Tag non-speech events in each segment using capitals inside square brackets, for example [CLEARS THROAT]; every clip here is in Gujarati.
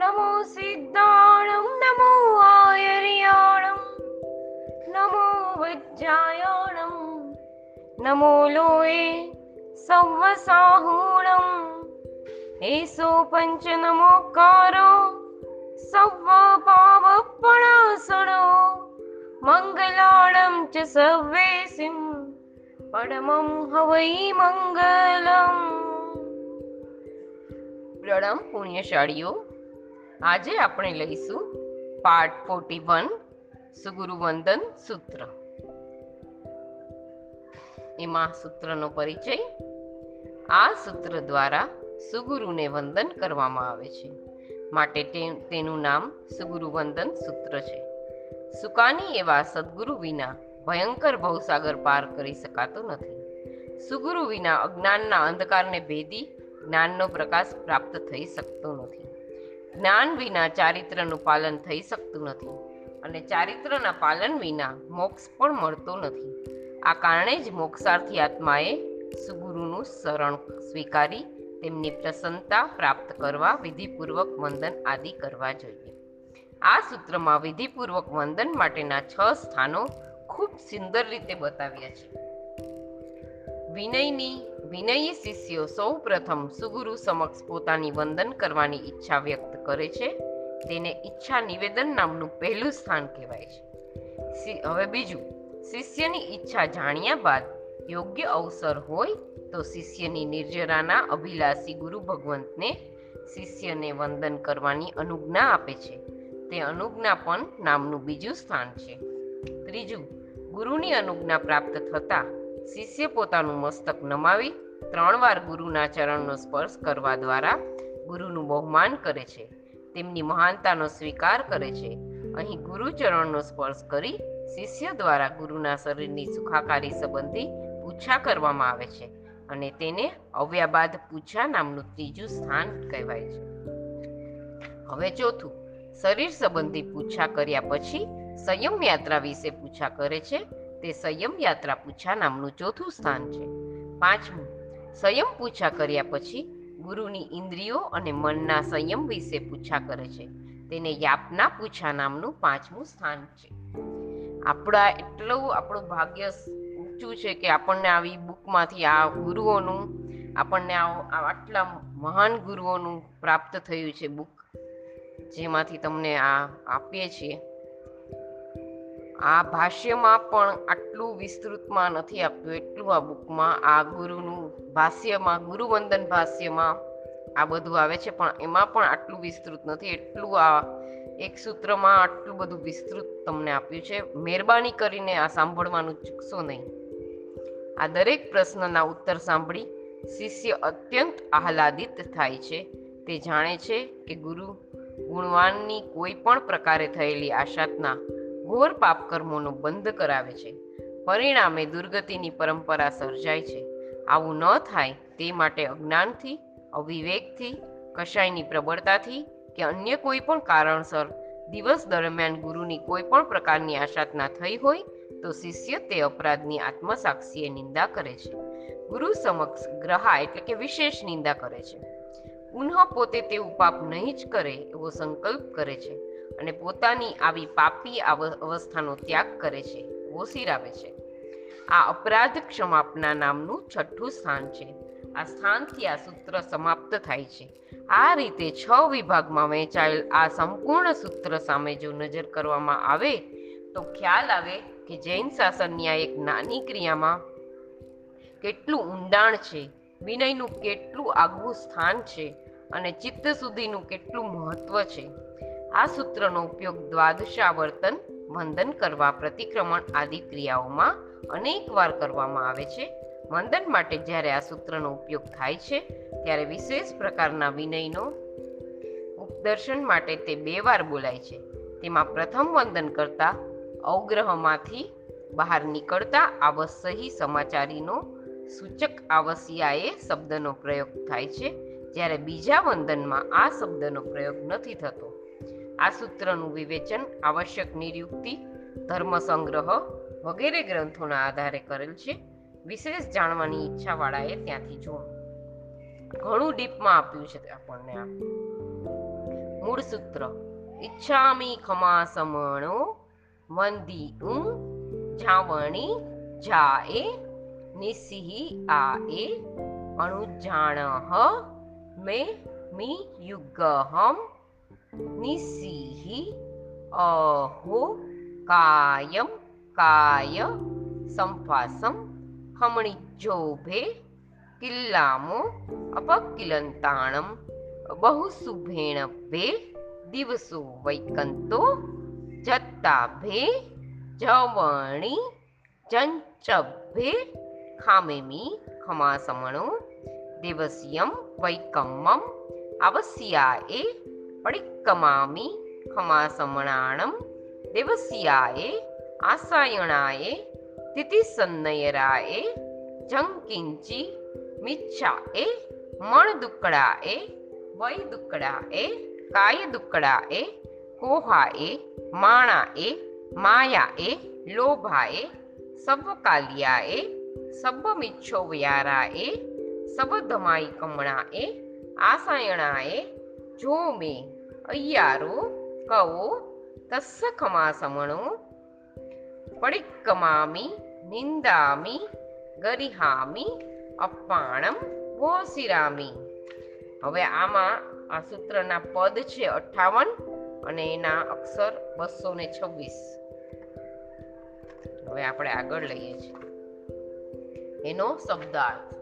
नमो सिद्धाणं नमो वायर्याणं नमो वज्रायाणं नमो लोये सव्वसाहूणम् एषो पञ्च नमोकारो मङ्गलाणं च सव्वेसिम् ચ સવ્વેસિમ પરમં હવૈ મંગલમ પ્રણમ પુણ્યશાળીઓ આજે આપણે લઈશું પાર્ટ ફોર્ટી વન સુગુરુ વંદન સૂત્ર એમાં સૂત્રનો પરિચય આ સૂત્ર દ્વારા સુગુરુને વંદન કરવામાં આવે છે માટે તેનું નામ સુગુરુ વંદન સૂત્ર છે સુકાની એવા સદગુરુ વિના ભયંકર ભવસાગર પાર કરી શકાતો નથી. સુગુરુ વિના અજ્ઞાનના અંધકારને ભેદી જ્ઞાનનો પ્રકાશ પ્રાપ્ત થઈ શકતો નથી. જ્ઞાન વિના ચારિત્રનું પાલન થઈ શકતું નથી અને ચારિત્રના પાલન વિના મોક્ષ પણ મળતો નથી. આ કારણે જ મોક્ષાર્થી આત્માએ સુગુરુનું શરણ સ્વીકારી તેમની પ્રસન્નતા પ્રાપ્ત કરવા વિધિપૂર્વક વંદન આદિ કરવા જોઈએ. આ સૂત્રમાં વિધિપૂર્વક વંદન માટેના છ સ્થાનો ખૂબ સુંદર રીતે બતાવ્યા છે. વિનયની, વિનયી શિષ્યો સૌ પ્રથમ સુગુરુ સમક્ષ પોતાની વંદન કરવાની ઈચ્છા વ્યક્ત કરે છે. તેને ઈચ્છા નિવેદન નામનું પહેલું સ્થાન કહેવાય છે. હવે બીજું, શિષ્યની ઈચ્છા જાણ્યા બાદ યોગ્ય અવસર હોય તો શિષ્યની નિર્જરાના અભિલાષી ગુરુ ભગવંતને શિષ્યને વંદન કરવાની અનુજ્ઞા આપે છે. તે અનુજ્ઞા પણ નામનું બીજું સ્થાન છે. ત્રીજું ગુરુની અનુજ્ઞા પ્રાપ્ત થતા શિષ્ય પોતાનું મસ્તક નમાવી ત્રણ વાર ગુરુના ચરણનો સ્પર્શ કરવા દ્વારા ગુરુનું બહુમાન કરે છે. તેમની મહાનતાનો સ્વીકાર કરે છે. અહીં ગુરુ ચરણનો સ્પર્શ કરી શિષ્ય દ્વારા ગુરુના શરીરની સુખાકારી સંબંધી પૂછા કરવામાં આવે છે અને તેને અવ્યા બાદ પૂછા નામનું ત્રીજું સ્થાન કહેવાય છે. હવે ચોથું, શરીર સંબંધી પૂછા કર્યા પછી સંયમ યાત્રા વિશે પૂછા કરે છે. તે સંયમ યાત્રા પૂછા નામનું ચોથું સ્થાન છે. પાંચમું, સંયમ પૂછા કર્યા પછી ગુરુની ઇન્દ્રિયો અને મનના સંયમ વિશે પૂછા કરે છે. તેને યાપના પૂછા નામનું પાંચમું સ્થાન છે. આપણા એટલું આપણું ભાગ્ય ઊંચું છે કે આપણને આવી બુકમાંથી આ ગુરુઓનું, આપણને આટલા મહાન ગુરુઓનું પ્રાપ્ત થયું છે બુક, જેમાંથી તમને આ આપીએ છીએ. આ ભાષ્યમાં પણ આટલું વિસ્તૃતમાં નથી આપ્યું. એટલું આ બુકમાં, આ ગુરુનું ભાષ્યમાં, ગુરુવંદન ભાષ્યમાં આ બધું આવે છે. પણ એમાં પણ આટલું વિસ્તૃત નથી. એટલું આ એક સૂત્રમાં આટલું બધું વિસ્તૃત તમને આપ્યું છે. મહેરબાની કરીને આ સાંભળવાનું ચૂકશો નહીં. આ દરેક પ્રશ્નના ઉત્તર સાંભળી શિષ્ય અત્યંત આહલાદિત થાય છે. તે જાણે છે કે ગુરુ ગુણવાનની કોઈ પણ પ્રકારે થયેલી આશાતના ઘોર પાપ કર્મોનો બંધ કરાવે છે. પરિણામે દુર્ગતિની પરંપરા સર્જાય છે. આવું ન થાય તે માટે અજ્ઞાનથી, અવિવેકથી, કશાયની પ્રબળતાથી કે અન્ય કોઈ પણ કારણસર દિવસ દરમિયાન ગુરુની કોઈ પણ પ્રકારની આશાતના થઈ હોય તો શિષ્ય તે અપરાધની આત્મસાક્ષીએ નિંદા કરે છે. ગુરુ સમક્ષ ગ્રહા એટલે કે વિશેષ નિંદા કરે છે. પુનઃ પોતે તેવું પાપ નહીં જ કરે એવો સંકલ્પ કરે છે. અને પોતાની આવી પાપી અવસ્થાનો ત્યાગ કરે છે, ઓસિરાવે છે. આ અપરાધ ક્ષમાપના નામનું છઠ્ઠું સ્થાન છે. આ સ્થાનથી આ સૂત્ર સમાપ્ત થાય છે. આ રીતે છ વિભાગમાં વહેંચાયેલ આ સંપૂર્ણ સૂત્ર સામે જો નજર કરવામાં આવે, તો ખ્યાલ આવે કે જૈન શાસનની આ એક નાની ક્રિયામાં કેટલું ઊંડાણ છે, વિનયનું કેટલું આગવું સ્થાન છે અને ચિત્ત સુધીનું કેટલું મહત્વ છે. આ સૂત્રનો ઉપયોગ દ્વાદશાવર્તન વંદન કરવા પ્રતિક્રમણ આદિ ક્રિયાઓમાં અનેકવાર કરવામાં આવે છે. વંદન માટે જ્યારે આ સૂત્રનો ઉપયોગ થાય છે, ત્યારે વિશેષ પ્રકારના વિનયનો ઉપદર્શન માટે તે બે વાર બોલાય છે. તેમાં પ્રથમ વંદન કરતા અવગ્રહમાંથી બહાર નીકળતા આવશ્યહી સમાચારીનો સૂચક આવશ્યાએ શબ્દનો પ્રયોગ થાય છે, જ્યારે બીજા વંદનમાં આ શબ્દનો પ્રયોગ નથી થતો. આ સૂત્રનું વિવેચન આવશ્યક નિયુક્તિ, ધર્મ સંગ્રહ વગેરે ગ્રંથોના આધારે કરેલ છે. વિશેષ જાણવાની ઈચ્છા વાળાએ ત્યાંથી જોવું ઘણું ડીપમાં આપ્યું છે આપણને આ. મૂળ સૂત્ર. ઈચ્છામી ખમા સમણો વંદી ઉ જાવણી જાએ નિસિહિ આએ અણુજાણ મે મી યુગહમ નિસિહિ અહો કાયમ કાય સંફાસમ હમણિજોભે કિલ્લામો અપકિલંતાણમ બહુસુભેણ ભે દિવસો વૈકંતો જત્તાભે જવણી જંચભે ખામેમી ખમાસમણો દેવસ્યમ વૈકમ્મમ આવસ્યાએ પડિક્કમામી ખમાસમણાણમ દેવસ્યાએ આસાયણાએ તિથિસન્નયરાએ જંકિંચી મિચ્છાએ મણ દુકડાએ વય દુકડાએ કાય દુકડાએ કોહાએ માણાએ માયાએ લોભાએ સબકાલિયાએ સબ્બમિચ્છો વ્યારાએ સબધમાઈ કમણાએ આસાયણાએ જો અయ్యాરો કવો તસ્સ ખમાસમણો પડિક્કમામી, નિંદામી, ગરિહામી અપાણમ વોસિરામી હવે આમાં આ સૂત્રના પદ છે અઠાવન અને એના અક્ષર બસો ને છવ્વીસ. હવે આપણે આગળ લઈએ છીએ. એનો શબ્દાર્થ.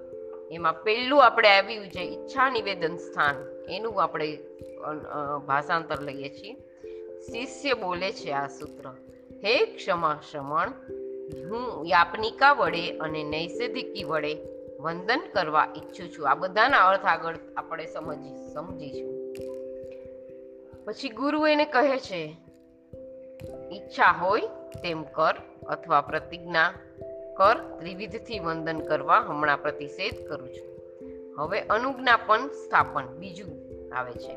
એમાં પહેલું આપણે આવ્યું છે ઈચ્છા નિવેદન સ્થાન. એનું આપણે ભાષાંતર લઈએ છીએ. શિષ્ય બોલે છે આ સૂત્ર, હે ક્ષમા શ્રમણ હું યાપનિકા વડે અને નૈષધિકી વડે વંદન કરવા ઈચ્છું છું. આ બધાના અર્થ આગળ આપણે સમજી, સમજીશું. પછી ગુરુ એને કહે છે, ઈચ્છા હોય તેમ કર અથવા પ્રતિજ્ઞા કર, ત્રિવિધથી વંદન કરવા હમણાં પ્રતિષેધ કરું છું. હવે અનુજ્ઞાપન સ્થાપન બીજું આવે છે.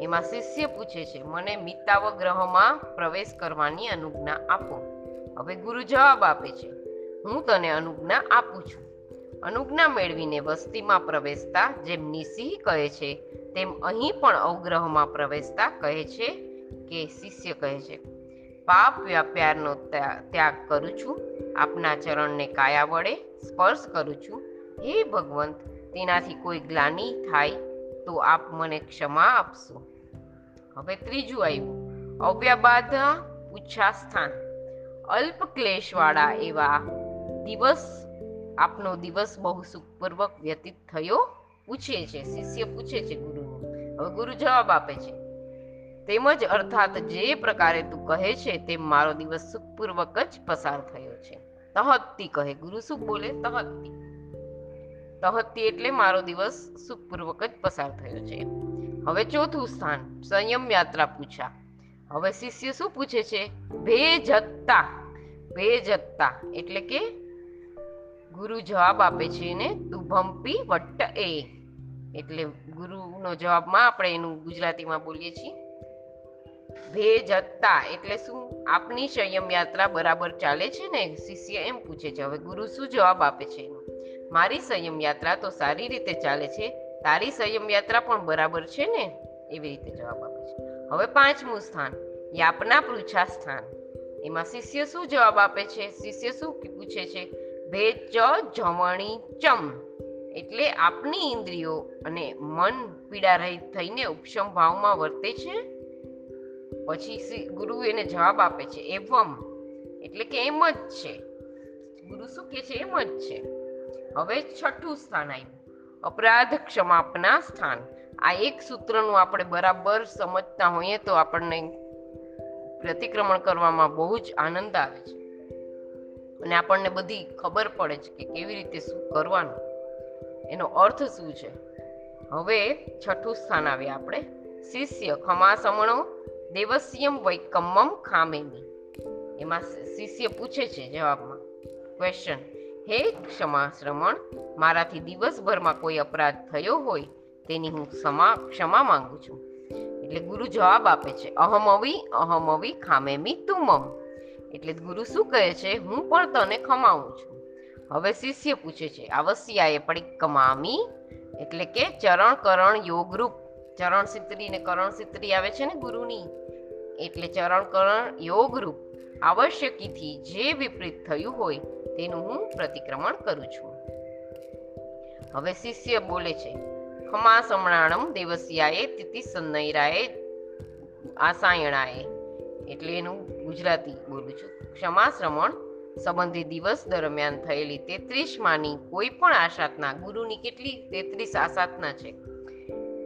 એમાં શિષ્ય પૂછે છે, મને મિતાવ ગ્રહમાં પ્રવેશ કરવાની અનુજ્ઞા આપો. હવે ગુરુ જવાબ આપે છે, હું તને અનુજ્ઞા આપું છું. અનુજ્ઞા મેળવીને વસ્તીમાં પ્રવેશતા જેમ નિસિંહ કહે છે, તેમ અહીં પણ અવગ્રહમાં પ્રવેશતા કહે છે કે શિષ્ય કહે છે, પાપ વ્યાપારનો ત્યાગ કરું છું, આપના ચરણને કાયા વડે સ્પર્શ કરું છું. હે ભગવંત તેનાથી કોઈ ગ્લાની થાય તો આપ મને ક્ષમા આપશો. હવે ત્રીજું આવ્યું. અવ્યાબાધ પૂછા સ્થાન અલ્પ ક્લેશવાળા એવા દિવસ, આપનો દિવસ બહુ સુખપૂર્વક વ્યતીત થયો પૂછે છે, શિષ્ય પૂછે છે ગુરુ હવે ગુરુ જવાબ આપે છે. તેમજ અર્થાત જે પ્રકારે તું કહે છે તેમ મારો દિવસ સુખપૂર્વક જ પસાર થયો છે. તહત્તી કહે. ગુરુ શું બોલે? તહત્તી. તહત્તી એટલે મારો દિવસ સુખપૂર્વક જ પસાર થયો છે. હવે ચોથું સ્થાન, સંયમ યાત્રા પૂછા. હવે શિષ્ય શું પૂછે છે? ભેજત્તા. ભેજત્તા એટલે કે ગુરુ જવાબ આપે છે એને તુભંપી વટ્ટ એ. એટલે ગુરુનો જવાબમાં આપણે એનું ગુજરાતીમાં બોલીએ છીએ. ભેજત્તા એટલે શું? આપની સંયમ યાત્રા બરાબર ચાલે છે ને? શિષ્ય એમ પૂછે છે. હવે ગુરુ શું જવાબ આપે છે? મારી સંયમ યાત્રા તો સારી રીતે ચાલે છે. તારી સંયમ યાત્રા પણ બરાબર છે ને? એવી રીતે જવાબ આપે છે. હવે પાંચમું સ્થાન, યાપના પૃચ્છા સ્થાન. એમાં શિષ્ય શું જવાબ આપે છે? શિષ્ય શું પૂછે છે? ભેચ જમણી ચમ. એટલે આપની ઇન્દ્રિયો અને મન પીડા રહિત થઈને ઉપશમ ભાવમાં વર્તે છે. પછી ગુરુ એને જવાબ આપે છે, એવમ. એટલે કે એમ જ છે. ગુરુ શું કે છે? એમ જ છે. હવે છઠ્ઠું સ્થાન આવ્યું અપરાધ ક્ષમાપના સ્થાન. આ એક સૂત્રનું આપણે બરાબર સમજતા હોઈએ તો આપણને પ્રતિક્રમણ કરવામાં બહુ જ આનંદ આવે છે. અને આપણને બધી ખબર પડે છે કે કેવી રીતે શું કરવાનું. એનો અર્થ શું છે? હવે છઠ્ઠું સ્થાન આવે આપણે. શિષ્ય ખમા સમણો દેવસ્યમ વૈકમ્મમ ખામેની. એમાં શિષ્ય પૂછે છે જવાબમાં. ક્વેશ્ચન હે ક્ષમા શ્રમણ મારાથી દિવસભરમાં કોઈ અપરાધ થયો હોય તેની હું ક્ષમા ક્ષમા માંગુ છું. એટલે ગુરુ જવાબ આપે છે, અહમવી અહમવી ખામેમી તુમમ. એટલે ગુરુ શું કહે છે, હું પણ તને ખમાવું છું. હવે શિષ્ય પૂછે છે, અવશ્યાએ કમામી? એટલે કે ચરણ કરણ યોગરૂપ ચરણ સિત્રી ને કરણ સિત્રી આવે છે ને ગુરુની, એટલે ચરણ કરણ યોગરૂપ આવશ્યકીથી જે વિપરીત થયું હોય તેનું હું પ્રતિક્રમણ કરું છું. હવે શિષ્ય બોલે છે, ખમા સમણાણમ દેવસ્યાએ તિથિ સન્નૈરાએ આસાયણાએ. એટલે એનું ગુજરાતી બોલું છું. ક્ષમા શ્રમણ સંબંધી દિવસ દરમિયાન થયેલી તેત્રીસ માની કોઈ પણ આશાતના, ગુરુની કેટલી તેત્રીસ આશાતના છે?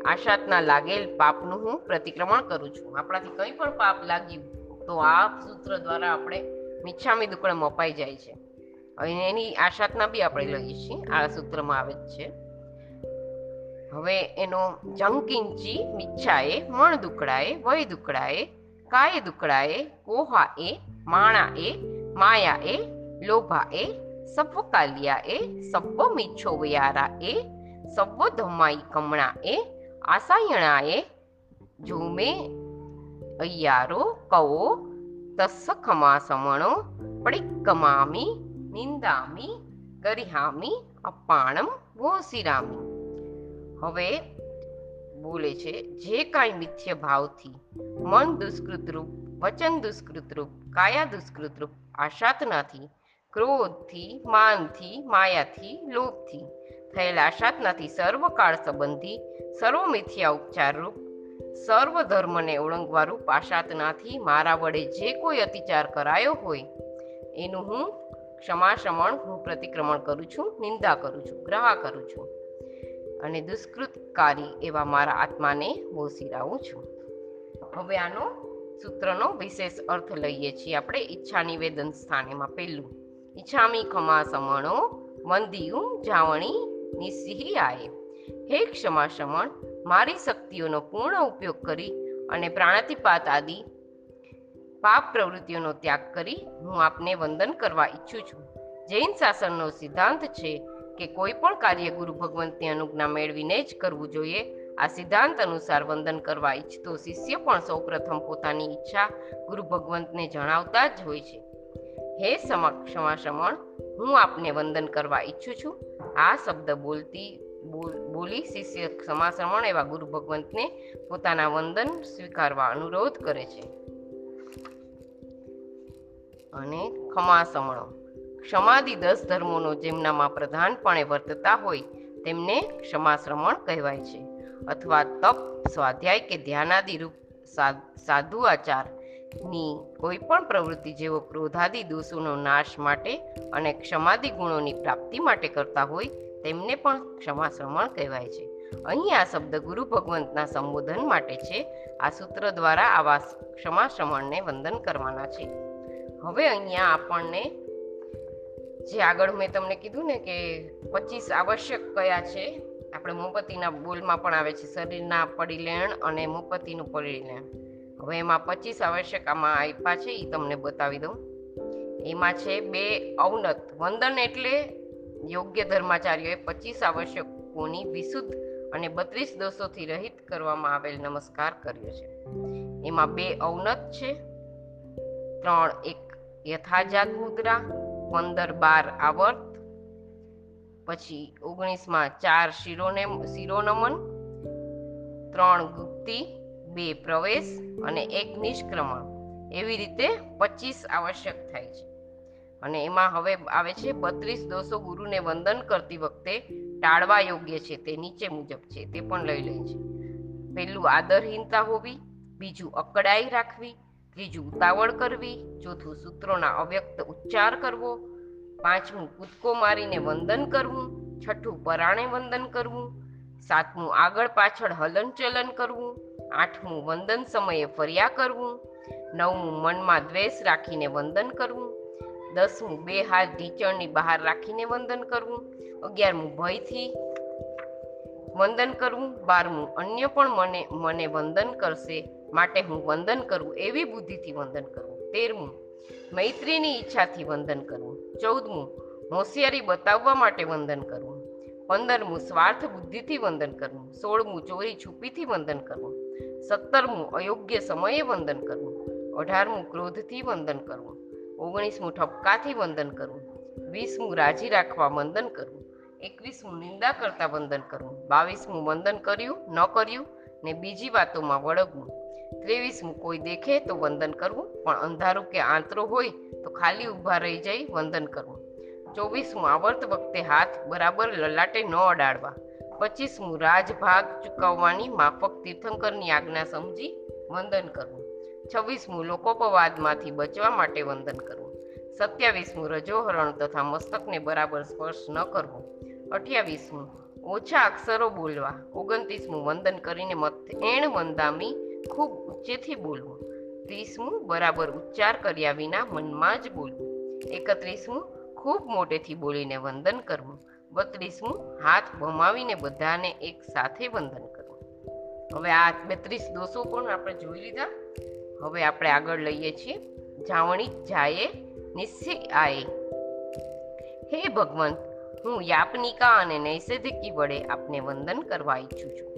આશાતના લાગેલ પાપનું હું પ્રતિક્રમણ કરું છું. આપણાથી કંઈ પણ પાપ લાગ્યું તો આ સૂત્ર દ્વારા આપણે મિચ્છામી દુકડમ અપાઈ જાય છે. અને એની આશાતના બી આપણે લઈએ છીએ. આ સૂત્રમાં આવે જ છે. હવે એનો જંકિંચી મિચ્છાએ મણ દુકડાએ, વય દુકડાએ, કાય દુકડાએ લોભા એ માયાએ કાલિયા એ સબ્વ મિચ્છો એ સબ્વ ધમાઈ કમણા એ આસાયણા એ જોમે અયારો કવો તસ્સ ખમા સમણો પડિક્કમામી નિંદામી, ગરિહામી, અપાણમ ભોસિરામી હવે બોલે છે, જે કાંઈ મિથ્ય ભાવથી મન દુષ્કૃત રૂપ, વચન દુષ્કૃત રૂપ, કાયા દુષ્કૃત રૂપ, આશાતનાથી, ક્રોધથી, માનથી, માયાથી, લોભથી થયેલા આશાતનાથી સર્વકાળ સંબંધી, સર્વ મિથ્યા ઉપચાર રૂપ, સર્વ ધર્મને ઓળંગવા રૂપ આશાતનાથી મારા વડે જે કોઈ અતિચાર કરાયો હોય, એનું હું ક્ષમાશમણ હું પ્રતિક્રમણ કરું છું, નિંદા કરું છું, ગ્રહા કરું છું અને દુષ્કૃતકારી એવા મારા આત્માને બોસીરાવું છું. હવે આનો સૂત્રનો વિશેષ અર્થ લઈએ છીએ આપણે ઈચ્છા નિવેદન સ્થાનેમાં પહેલું. ઈચ્છામી ખમા સમણો, મંદિયું, જાવણી નિસિહી આયે હે ક્ષમા શમણ મારી શક્તિઓનો પૂર્ણ ઉપયોગ કરી અને પ્રાણાતિપાત આદિ પાપ પ્રવૃત્તિઓનો ત્યાગ કરી હું આપને વંદન કરવા ઈચ્છું છું. જૈન શાસનનો સિદ્ધાંત છે કે કોઈ પણ કાર્ય ગુરુ ભગવંતની અનુજ્ઞા મેળવીને જ કરવું જોઈએ. આ સિદ્ધાંત અનુસાર વંદન કરવા ઈચ્છતો શિષ્ય પણ સૌપ્રથમ પોતાની ઈચ્છા ગુરુ ભગવંતને જણાવતા જ હોય છે. હે ક્ષમાશમણ હું આપને વંદન કરવા ઈચ્છું છું. આ શબ્દ બોલતી, બોલી શિષ્ય ક્ષમાશમણ એવા ગુરુ ભગવંતને પોતાના વંદન સ્વીકારવા અનુરોધ કરે છે. અને ક્ષમાસમણો ક્ષમાદિ દસ ધર્મોનો જેમનામાં પ્રધાનપણે વર્તતા હોય, તેમને ક્ષમાશ્રમણ કહેવાય છે. અથવા તપ, સ્વાધ્યાય કે ધ્યાનાદિ રૂપ સાધુ આચારની કોઈ પણ પ્રવૃત્તિ જેવો ક્રોધાદિ દોષોનો નાશ માટે અને ક્ષમાદિ ગુણોની પ્રાપ્તિ માટે કરતા હોય, તેમને પણ ક્ષમાશ્રમણ કહેવાય છે. અહીં આ શબ્દ ગુરુ ભગવંતના સંબોધન માટે છે. આ સૂત્ર દ્વારા આવા ક્ષમાશ્રમણને વંદન કરવાના છે. હવે અહીંયા આપણને જે આગળ મેં તમને કીધું ને કે પચીસ આવશ્યક કયા છે, આપણે મોમબત્તીના બોલમાં પણ આવે છે, શરીરના પરિલેણ અને મોમબત્તીનું પરિલેણ. હવે એમાં પચીસ આવશ્યક આમાં આપ્યા છે એ તમને બતાવી દઉં. એમાં છે બે અવનત. વંદન એટલે યોગ્ય ધર્માચાર્યોએ પચીસ આવશ્યકોની વિશુદ્ધ અને બત્રીસ દોષોથી રહિત કરવામાં આવેલ નમસ્કાર કર્યો છે. એમાં બે અવનત છે, ત્રણ એક યથાજાત મુદ્રા, પંદર બાર આવર્ત, પછી ઓગણીસમાં ચાર શિરોને શિરોનમન, ત્રણ ગુપ્તિ, બે પ્રવેશ અને એક નિષ્ક્રમણ. એવી રીતે પચીસ આવશ્યક થાય છે. અને એમાં હવે આવે છે બત્રીસ દોષો ગુરુને વંદન કરતી વખતે ટાળવા યોગ્ય છે તે નીચે મુજબ છે, તે પણ લઈ લે છે. પહેલું આદરહીનતા હોવી, બીજું અકડાઈ રાખવી ત્રીજું ઉતાવળ કરવી, ચોથું સૂત્રોના અવ્યક્ત ઉચ્ચાર કરવો, પાંચમું કૂદકો મારીને વંદન કરવું, છઠ્ઠું પરાણે વંદન કરવું, સાતમું આગળ પાછળ હલનચલન કરવું, આઠમું વંદન સમયે ફર્યા કરવું, નવમું મનમાં દ્વેષ રાખીને વંદન કરવું, દસમું બે હાથ ઢીચણની બહાર રાખીને વંદન કરવું, અગિયારમું ભયથી વંદન કરવું, બારમું અન્ય પણ મને મને વંદન કરશે માટે હું વંદન કરું એવી બુદ્ધિથી વંદન કરવું તેરમું મૈત્રીની ઈચ્છાથી વંદન કરવું ચૌદમું હોશિયારી બતાવવા માટે વંદન કરવું પંદરમું સ્વાર્થ બુદ્ધિથી વંદન કરવું સોળમું ચોરી છુપીથી વંદન કરવું સત્તરમું અયોગ્ય સમયે વંદન કરવું અઢારમું ક્રોધથી વંદન કરવું ઓગણીસમું ઠપકાથી વંદન કરવું વીસમું રાજી રાખવા વંદન કરવું એકવીસમું નિંદા કરતા વંદન કરવું બાવીસમું વંદન કર્યું ન કર્યું ને બીજી વાતોમાં વળગવું ત્રેવીસમું કોઈ દેખે તો વંદન કરવું પણ અંધારું કે આંતરો હોય તો ખાલી ઊભા રહી જઈ વંદન કરવું ચોવીસમું આવર્ત વખતે હાથ બરાબર લલાટે ન અડાડવા. પચીસમું રાજભાગ ચૂકવવાની માફક તીર્થંકરની આજ્ઞા સમજી વંદન કરવું છવ્વીસમું લોકોપવાદમાંથી બચવા માટે વંદન કરવું સત્યાવીસમું રજોહરણ તથા મસ્તકને બરાબર સ્પર્શ ન કરવો. અઠ્યાવીસમું ઓછા અક્ષરો બોલવા. ઓગણત્રીસમું વંદન કરીને મત એણ વંદામી ખૂબ ઊંચેથી બોલવું. ત્રીસમું, બરાબર ઉચ્ચાર કર્યા વિના મનમાં જ બોલવું. એકત્રીસમું, ખૂબ મોટેથી બોલીને વંદન કરવું. બત્રીસમું, હાથ ભમાવીને બધાને એક સાથે વંદન કરવું. હવે આ બત્રીસ દોષો પણ આપણે જોઈ લીધા? હવે આપણે આગળ લઈએ છીએ. જાવણી જાયે નિશ્ચય આયે. હે ભગવંત, હું યાપનિકા અને નૈષધિકી વડે આપને વંદન કરવા ઈચ્છું છું.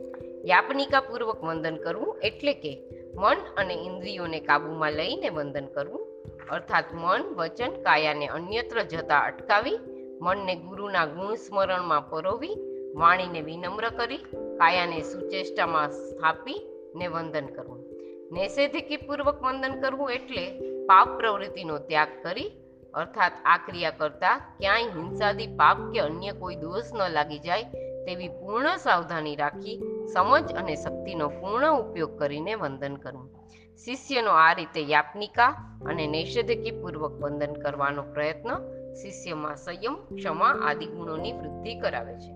યાપનિકા પૂર્વક વંદન કરવું એટલે કે મન અને ઇન્દ્રિયોને કાબૂમાં લઈને વંદન કરવું અર્થાત મન, વચન કાયાને અન્યત્ર જતા અટકાવી, મનને ગુરુના ગુણ સ્મરણમાં પરોવી, વાણીને વિનમ્ર કરી, કાયાને સુચેષ્ટામાં સ્થાપી ને વંદન કરવું નૈષેધિકી પૂર્વક વંદન કરવું એટલે પાપ પ્રવૃત્તિનો ત્યાગ કરી, અર્થાત આ ક્રિયા કરતા ક્યાંય હિંસાદી પાપ કે અન્ય કોઈ દોષ ન લાગી જાય તેવી પૂર્ણ સાવધાની રાખી સમજ અને શક્તિનો પૂર્ણ ઉપયોગ કરીને વંદન કરવું શિષ્યનો આ રીતે યાપનિકા અને નૈષધિકી પૂર્વક વંદન કરવાનો પ્રયત્ન શિષ્યમાં સંયમ, ક્ષમા આદિ ગુણોની વૃદ્ધિ કરાવે છે.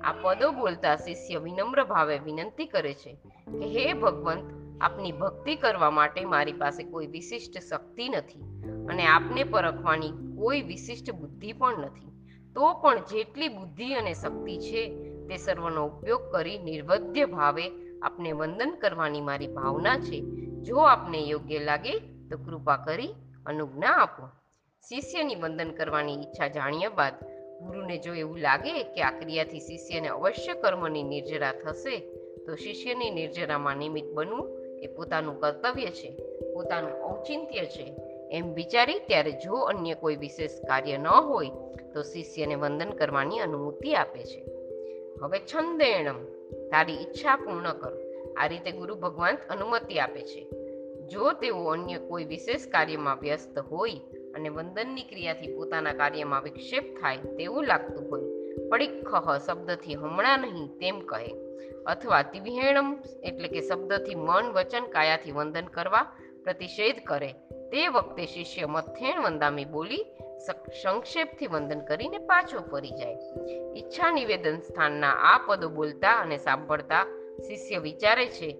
આ પદો બોલતા શિષ્ય વિનમ્ર ભાવે વિનંતી કરે છે કે, હે ભગવંત, આપની ભક્તિ કરવા માટે મારી પાસે કોઈ વિશિષ્ટ શક્તિ નથી અને આપને પરખવાની કોઈ વિશિષ્ટ બુદ્ધિ પણ નથી. તો પણ જેટલી બુદ્ધિ અને શક્તિ છે તે સર્વનો ઉપયોગ કરી નિર્વધ્ય ભાવે આપને વંદન કરવાની મારી ભાવના છે. જો આપને યોગ્ય લાગે તો કૃપા કરી અનુજ્ઞા આપો. શિષ્યની વંદન કરવાની ઈચ્છા જાણ્યા બાદ ગુરુને જો એવું લાગે કે આ ક્રિયાથી શિષ્યને અવશ્ય કર્મની નિર્જરા થશે, તો શિષ્યની નિર્જરામાં નિમિત્ત બનવું એ પોતાનું કર્તવ્ય છે, પોતાનું ઔચિંત્ય છે. એમ વિચારી ત્યારે જો અન્ય કોઈ વિશેષ કાર્ય ન હોય તો શિષ્યને વંદન કરવાની અનુમતિ આપે છે. હવે છંદેણમ. તારી ઈચ્છા પૂર્ણ કર. આ રીતે ગુરુ ભગવાન અનુમતિ આપે છે. જો તેઓ અન્ય કોઈ વિશેષ કાર્યમાં વ્યસ્ત હોય અને વંદનની ક્રિયાથી પોતાના કાર્યમાં વિક્ષેપ થાય તેવું લાગતું હોય પડીખહ શબ્દથી હમણાં નહીં તેમ કહે. અથવા તિવિહેણમ એટલે કે શબ્દથી મન વચન કાયાથી વંદન કરવા પ્રતિષેધ કરે. તે વખતે શિષ્ય મથેણ વંદામી બોલી સંક્ષેપથી વંદન કરીને પાછો ફરી જાય. ઈચ્છા નિવેદન સ્થાનના આ પદો બોલતા અને સાંભળતા શિષ્ય વિચારે છે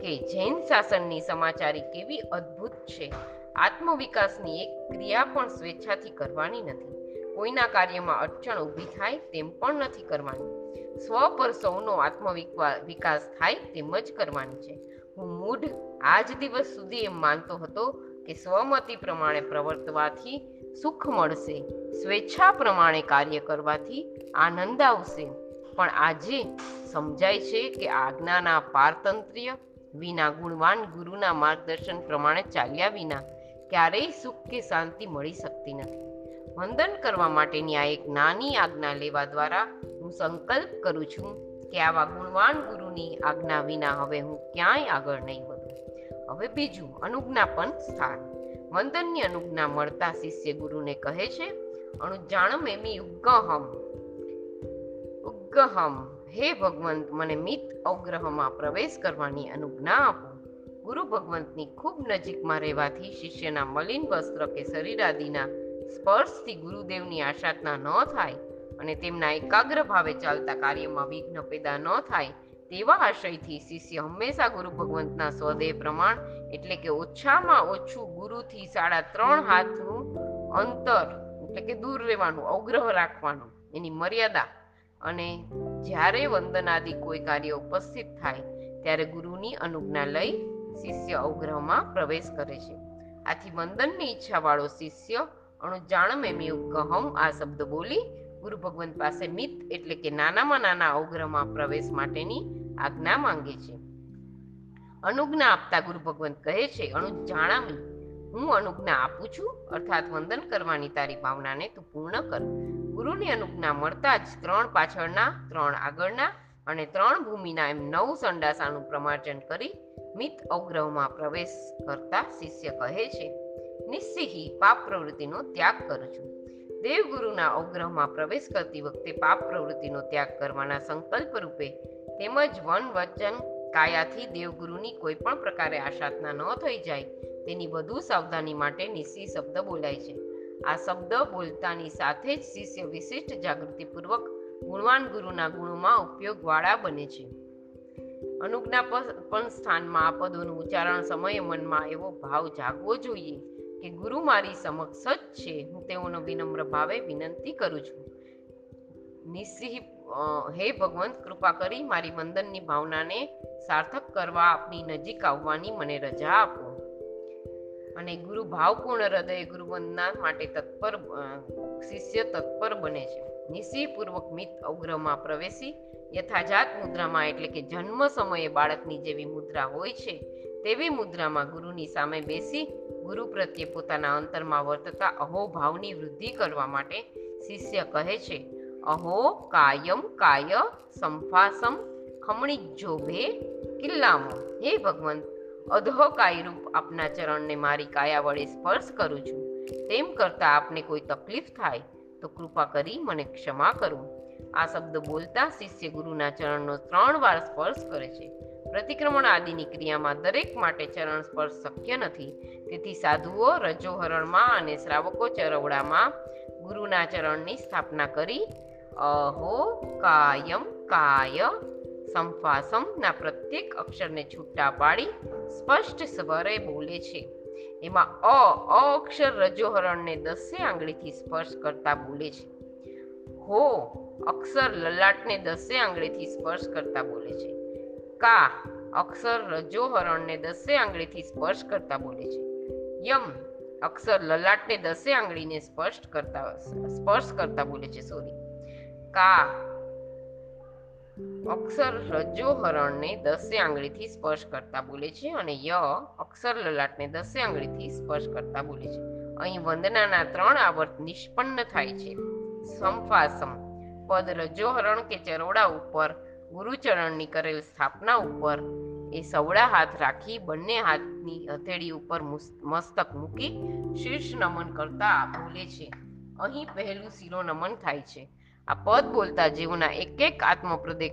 કે જૈન શાસનની સમાચારી કેવી અદ્ભુત છે. આત્મવિકાસની એક ક્રિયા પણ સ્વેચ્છાથી કરવાની નથી. કોઈના કાર્યમાં અડચણ ઊભી થાય તેમ પણ નથી કરવાની. સ્વ પર સૌનો આત્મવિકાસ થાય તેમ જ કરવાની છે. હું મૂઢ આજ દિવસ સુધી એમ માનતો હતો કે સ્વમતિ પ્રમાણે પ્રવર્તવાથી સુખ મળશે. સ્વેચ્છા પ્રમાણે કાર્ય કરવાથી આનંદ આવશે. પણ આજે સમજાય છે કે આજ્ઞાના પારતંત્ર્ય વિના ગુણવાન ગુરુના માર્ગદર્શન પ્રમાણે ચાલ્યા વિના ક્યારેય સુખ કે શાંતિ મળી શકતી નથી. વંદન કરવા માટેની આ એક નાની આજ્ઞા લેવા દ્વારા હું સંકલ્પ કરું છું કે આવા ગુણવાન ગુરુની આજ્ઞા વિના હવે હું ક્યાંય આગળ નહીં વધું. હવે બીજું અનુજ્ઞાપન સ્થાન. વંદનની અનુજ્ઞા મળતા શિષ્ય ગુરુને કહે છે, અણુજાણમ એમી ઉગ્ગહમ ઉગ્ગહમ. હે ભગવંત, મને મિત અવગ્રહમાં પ્રવેશ કરવાની અનુજ્ઞા આપો. ગુરુ ભગવંતની ખૂબ નજીકમાં રહેવાથી શિષ્યના મલિન વસ્ત્ર કે શરીર સ્પર્શથી ગુરુદેવની આશાતના ન થાય અને તેમના એકાગ્ર ભાવે ચાલતા કાર્યમાં વિઘ્ન પેદા ન થાય તેવા આશયથી શિષ્ય હંમેશા ગુરુ ભગવંતના સ્વદેહ પ્રમાણ એટલે કે ઓછામાં ઓછું ગુરુથી સાડા ત્રણ હાથનું અંતર એટલે કે દૂર રહેવાનું, અવગ્રહ રાખવાનું, એની મર્યાદા. અને જ્યારે વંદનાદિ કોઈ કાર્ય ઉપસ્થિત થાય, ત્યારે ગુરુની અનુજ્ઞા લઈ શિષ્ય અવગ્રહમાં પ્રવેશ કરે છે. આથી વંદનની ઈચ્છાવાળો શિષ્ય અણુ જાણમે મેં કહમ આ શબ્દ બોલી ગુરુ ભગવંત પાસે મિત એટલે કે નાનામાં નાના અવગ્રહમાં પ્રવેશ માટેની આજ્ઞા માંગે છે. અનુજ્ઞા આપતા ગુરુ ભગવંત કહે છે, અણુ, જાણામી. હું અનુજ્ઞા આપું છું, અર્થાત વંદન કરવાની તારી ભાવનાને તું પૂર્ણ કર. ગુરુની અનુજ્ઞા મળતા જ ત્રણ પાછળના, ત્રણ આગળના અને ત્રણ ભૂમિના એમ નવ સંડાસાનું પ્રમાર્જન કરી મિત અવગ્રહમાં પ્રવેશ કરતા શિષ્ય કહે છે નિશ્ચિહી પાપ પ્રવૃત્તિનો ત્યાગ કરું છું. દેવગુરુના અવગ્રહમાં પ્રવેશ કરતી વખતે પાપ પ્રવૃત્તિનો ત્યાગ કરવાના સંકલ્પ રૂપે તેમજ વન વચન કાયાથી દેવગુરુની કોઈ પણ પ્રકારે આશાતના ન થઈ જાય, તેની વધુ સાવધાની માટે નિશી શબ્દ બોલાય છે. આ શબ્દ બોલતાની સાથે જ શિષ્ય વિશિષ્ટ જાગૃતિપૂર્વક ગુણવાન ગુરુના ગુણોમાં ઉપયોગવાળા બને છે. અનુજ્ઞા પણ સ્થાનમાં આ પદોનું ઉચ્ચારણ સમયે મનમાં એવો ભાવ જાગવો જોઈએ. કે ગુરુ મારી સમક્ષ જ છે. હું તેઓનો વિનમ્ર ભાવે વિનંતી કરું છું. નિસિંહ હે ભગવંત, કૃપા કરી મારી વંદનની ભાવનાને સાર્થક કરવા આપની નજીક આવવાની મને રજા આપો. અને ગુરુ ભાવપૂર્ણ હૃદય ગુરુ વંદના માટે તત્પર શિષ્ય તત્પર બને છે. નિશ્ચયપૂર્વક મિત અવગ્રહમાં પ્રવેશી યથાજાત મુદ્રામાં એટલે કે જન્મ સમયે બાળકની જેવી મુદ્રા હોય છે, તેવી મુદ્રામાં ગુરુની સામે બેસી ગુરુ પ્રત્યે પોતાના અંતરમાં વર્તતા અહોભાવની વૃદ્ધિ કરવા માટે શિષ્ય કહે છે, અહો કાયમ કાય સંફાસમ ખમણી જોભે કિલ્લામો. હે ભગવંત, અધઃ કાયરૂપ આપના ચરણને મારી કાયા વડે સ્પર્શ કરું છું. તેમ કરતાં આપને કોઈ તકલીફ થાય, તો કૃપા કરી મને ક્ષમા કરો. આ શબ્દ બોલતા શિષ્ય ગુરુના ચરણનો ત્રણ વાર સ્પર્શ કરે છે. પ્રતિક્રમણ આદિની ક્રિયામાં દરેક માટે ચરણ સ્પર્શ શક્ય નથી. તેથી સાધુઓ, રજોહરણમાં અને શ્રાવકો ચરવડામાં ગુરુના ચરણની સ્થાપના કરી, અહો કાયમ કાય સંફાસમના પ્રત્યેક અક્ષરને છૂટા પાડી સ્પષ્ટ સ્વરે બોલે છે. એમાં અ અક્ષર રજોહરણને દસે આંગળીથી સ્પર્શ કરતા બોલે છે. હો અક્ષર લલાટને દસે આંગળીથી સ્પર્શ કરતા બોલે છે. કા અક્ષર રજોહરણને દસે આંગળીથી સ્પર્શ કરતા બોલે છે. યમ અક્ષર લલાટને દસે આંગળીને સ્પર્શ કરતા સ્પર્શ કરતા બોલે છે સોરી કા અક્ષર રજોહરણને દસે આંગળીથી સ્પર્શ કરતા બોલે છે અને ય અક્ષર લલાટને દસે આંગળીથી સ્પર્શ કરતા બોલે છે. અહીં વંદનાના ત્રણ આવર્ત નિષ્પન્ન થાય છે. સંફાસમ, પદ રજોહરણ કે ચરોડા ઉપર ગુરુચરણની કરેલ સ્થાપના ઉપર એ સવડા હાથ રાખી બંને હાથની હથેળી ઉપર મસ્તક મૂકી શીર્ષ નમન કરતા બોલે છે. અહીં પહેલું શિરો નમન થાય છે. આ પદ બોલતા જેઓના એક એક આત્મપ્રદેશ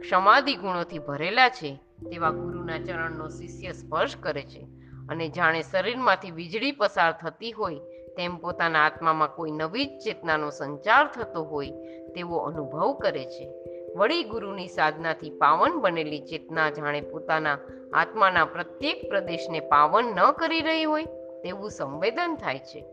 ક્ષમાદિ ગુણોથી ભરેલા છે, તેવા ગુરુના ચરણનો શિષ્ય સ્પર્શ કરે છે. અને જાણે શરીરમાંથી વીજળી પસાર થતી હોય, તેમ પોતાના આત્મામાં કોઈ નવી ચેતનાનો સંચાર થતો હોય, તેવો અનુભવ કરે છે. વળી ગુરુની સાધનાથી પાવન બનેલી ચેતના જાણે પોતાના આત્માના પ્રત્યેક પ્રદેશને પાવન ન કરી રહી હોય તેવું સંવેદન થાય છે.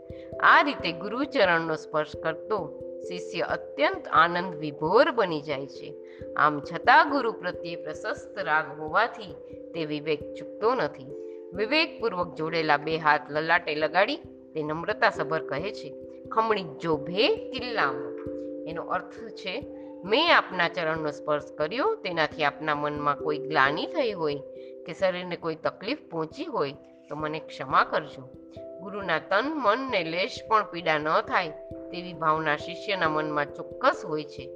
આ રીતે ગુરુચરણનો સ્પર્શ કરતો શિષ્ય અત્યંત આનંદ વિભોર બની જાય છે. આમ છતાં ગુરુ પ્રત્યે પ્રશસ્ત રાગ હોવાથી તે વિવેક ચૂકતો નથી. વિવેકપૂર્વક જોડેલા બે હાથ લલાટે લગાડી તે નમ્રતા સભર કહે છે, ખમણી જોભે કિલ્લામાં એનો અર્થ છે મેં આપના ચરણનો સ્પર્શ કર્યો, તેનાથી આપના મનમાં કોઈ ગ્લાની થઈ હોય કે શરીરને કોઈ તકલીફ પહોંચી હોય તો મને ક્ષમા કરજો. ગુરુના તન મનને લેશ પણ પીડા ન થાય તેવી ભાવના શિષ્યના મનમાં ચોક્કસ હોય છે.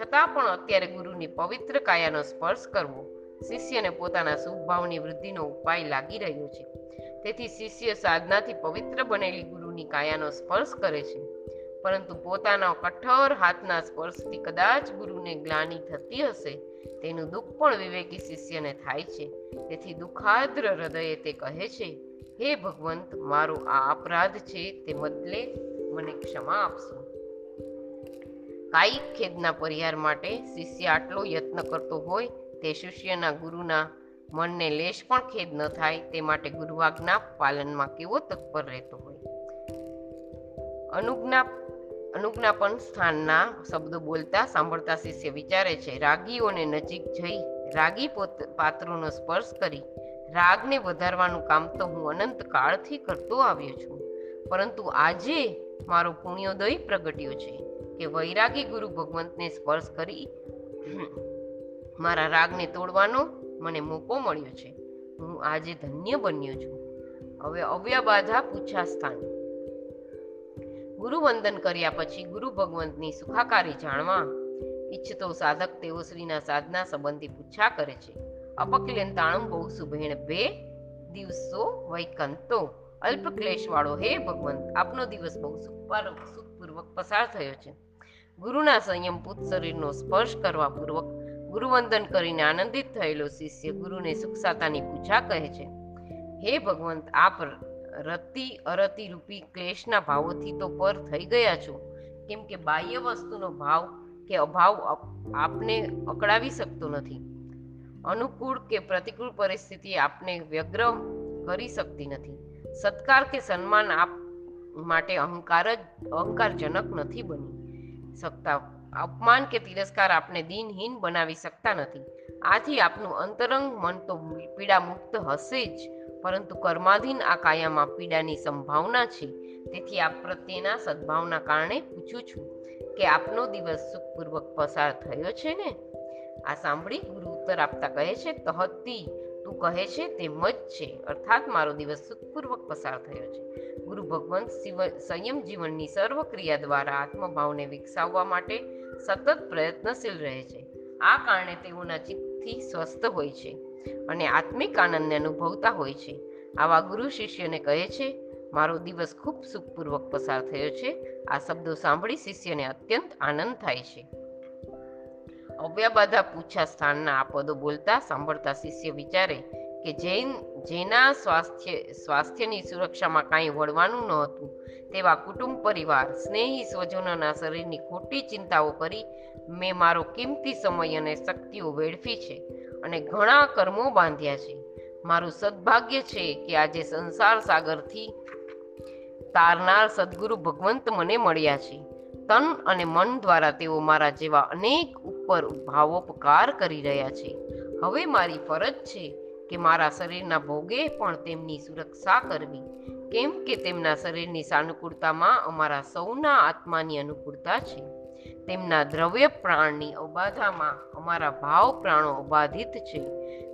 છતાં પણ અત્યારે ગુરુની પવિત્ર કાયાનો સ્પર્શ કરવો શિષ્યને પોતાના શુભભાવની વૃદ્ધિનો ઉપાય લાગી રહ્યો છે. તેથી શિષ્ય સાધનાથી પવિત્ર બનેલી ગુરુની કાયાનો સ્પર્શ કરે છે. પરંતુ પોતાના કઠોર હાથના સ્પર્શથી કદાચ ગુરુને ગ્લાની થતી હશે. તેનું દુઃખ પણ વિવેકી શિષ્યને થાય છે. તેથી દુઃખાદ્ર હૃદયે તે કહે છે, હે ભગવંત, મારો આ અપરાધ છે, તે બદલે મને ક્ષમા આપશો. કાયિક ખેદના પરિહાર માટે શિષ્ય આટલો યત્ન કરતો હોય, તે શિષ્યના ગુરુના મનને લેશ પણ ખેદ ન થાય, તે માટે ગુરુઆજ્ઞા પાલનમાં કેવો તત્પર રહેતો હોય? અનુજ્ઞા અનુજ્ઞાપન સ્થાનના શબ્દો બોલતા સાંભળતા શિષ્ય વિચારે છે, રાગીઓને નજીક જઈ રાગી પાત્રોનો સ્પર્શ કરી. રાગને વધારવાનું કામ તો હું અનંત કાળથી કરતો આવ્યો છું. પરંતુ આજે મારો પુણ્યોદય પ્રગટ્યો છે કે વૈરાગી ગુરુ ભગવંતને સ્પર્શ કરી [CLEARS THROAT] મારા રાગને તોડવાનો મને મોકો મળ્યો છે. હું આજે ધન્ય બન્યો છું. હવે અવ્યબાધા પૂછા સ્થાન. ગુરુ વંદન કર્યા પછી ગુરુ ભગવંતની સુખાકારી જાણવા ઈચ્છતો સાધક તેઓ શ્રીના સાધના સંબંધી પૂછા કરે છે. અપક્લિયંતાણું બહુ સુભેણ બે દિવસો વૈકંતો. અલ્પ ક્લેશ વાળો હે ભગવંત, આપનો દિવસ બહુ સુખપૂર્વક પસાર થયો છે. ગુરુના સંયમ પૂત શરીરનો સ્પર્શ કરવા પૂર્વક ગુરુવંદન કરીને આનંદિત થયેલો શિષ્ય ગુરુને સુખસાતાની પૂછા કહે છે. હે ભગવંત, આપ રતિ અરતિ રૂપી ક્લેશના ભાવોથી તો પર થઈ ગયા છો. કેમ કે બાહ્ય વસ્તુનો ભાવ કે અભાવ આપને અકળાવી શકતો નથી. અનુકૂળ કે પ્રતિકૂળ પરિસ્થિતિ આપને વ્યગ્ર કરી શકતી નથી. સત્કાર કે સન્માન આપ માટે અહંકાર જ, અહંકારજનક નથી બની શકતા. અપમાન કે તિરસ્કાર આપને દિનહીન બનાવી શકતા નથી. આથી આપનું અંતરંગ મન તો પીડા મુક્ત હશે જ. પરંતુ કર્માધીન આ કાયામાં પીડાની સંભાવના છે. તેથી આપ પ્રત્યેના સદભાવના કારણે પૂછું છું કે આપનો દિવસ સુખપૂર્વક પસાર થયો છે ને? આ સાંભળી ગુરુ ઉત્તર આપતા કહે છે તહતી તું કહે છે તેમ જ છે. અર્થાત મારો દિવસ સુખપૂર્વક પસાર થયો છે. ગુરુ ભગવંત સંયમ જીવનની સર્વ ક્રિયા દ્વારા આત્મભાવને વિકસાવવા માટે સતત પ્રયત્નશીલ રહે છે. આ કારણે તેઓના ચિત્તથી સ્વસ્થ હોય છે. અને આત્મિક આનંદને અનુભવતા હોય છે. આવા ગુરુ શિષ્યને કહે છે, મારો દિવસ ખૂબ સુખપૂર્વક પસાર થયો છે. આ શબ્દો સાંભળી શિષ્યને અત્યંત આનંદ થાય છે. અવ્યાબાધા પૂછા સ્થાનના આ પદો બોલતા સાંભળતા શિષ્ય વિચારે કે જૈન, જેના સ્વાસ્થ્ય, સ્વાસ્થ્યની સુરક્ષામાં કાંઈ વળવાનું ન હતું, તેવા કુટુંબ પરિવાર, સ્નેહી સ્વજનોના શરીરની ખોટી ચિંતાઓ કરી, મેં મારો કિંમતી સમય અને શક્તિઓ વેડફી છે. અને ઘણા કર્મો બાંધ્યા છે. મારું સદભાગ્ય છે કે આજે સંસાર સાગરથી તારનાર સદગુરુ ભગવંત મને મળ્યા છે. તન અને મન દ્વારા તેઓ મારા જેવા અનેક ઉપર ભાવોપકાર કરી રહ્યા છે. હવે મારી ફરજ છે કે મારા શરીરના ભોગે પણ તેમની સુરક્ષા કરવી. કેમ કે તેમના શરીરની સાનુકૂળતામાં અમારા સૌના આત્માની અનુકૂળતા છે. તેમના દ્રવ્ય પ્રાણની અબાધામાં અમારા ભાવ પ્રાણો અબાધિત છે.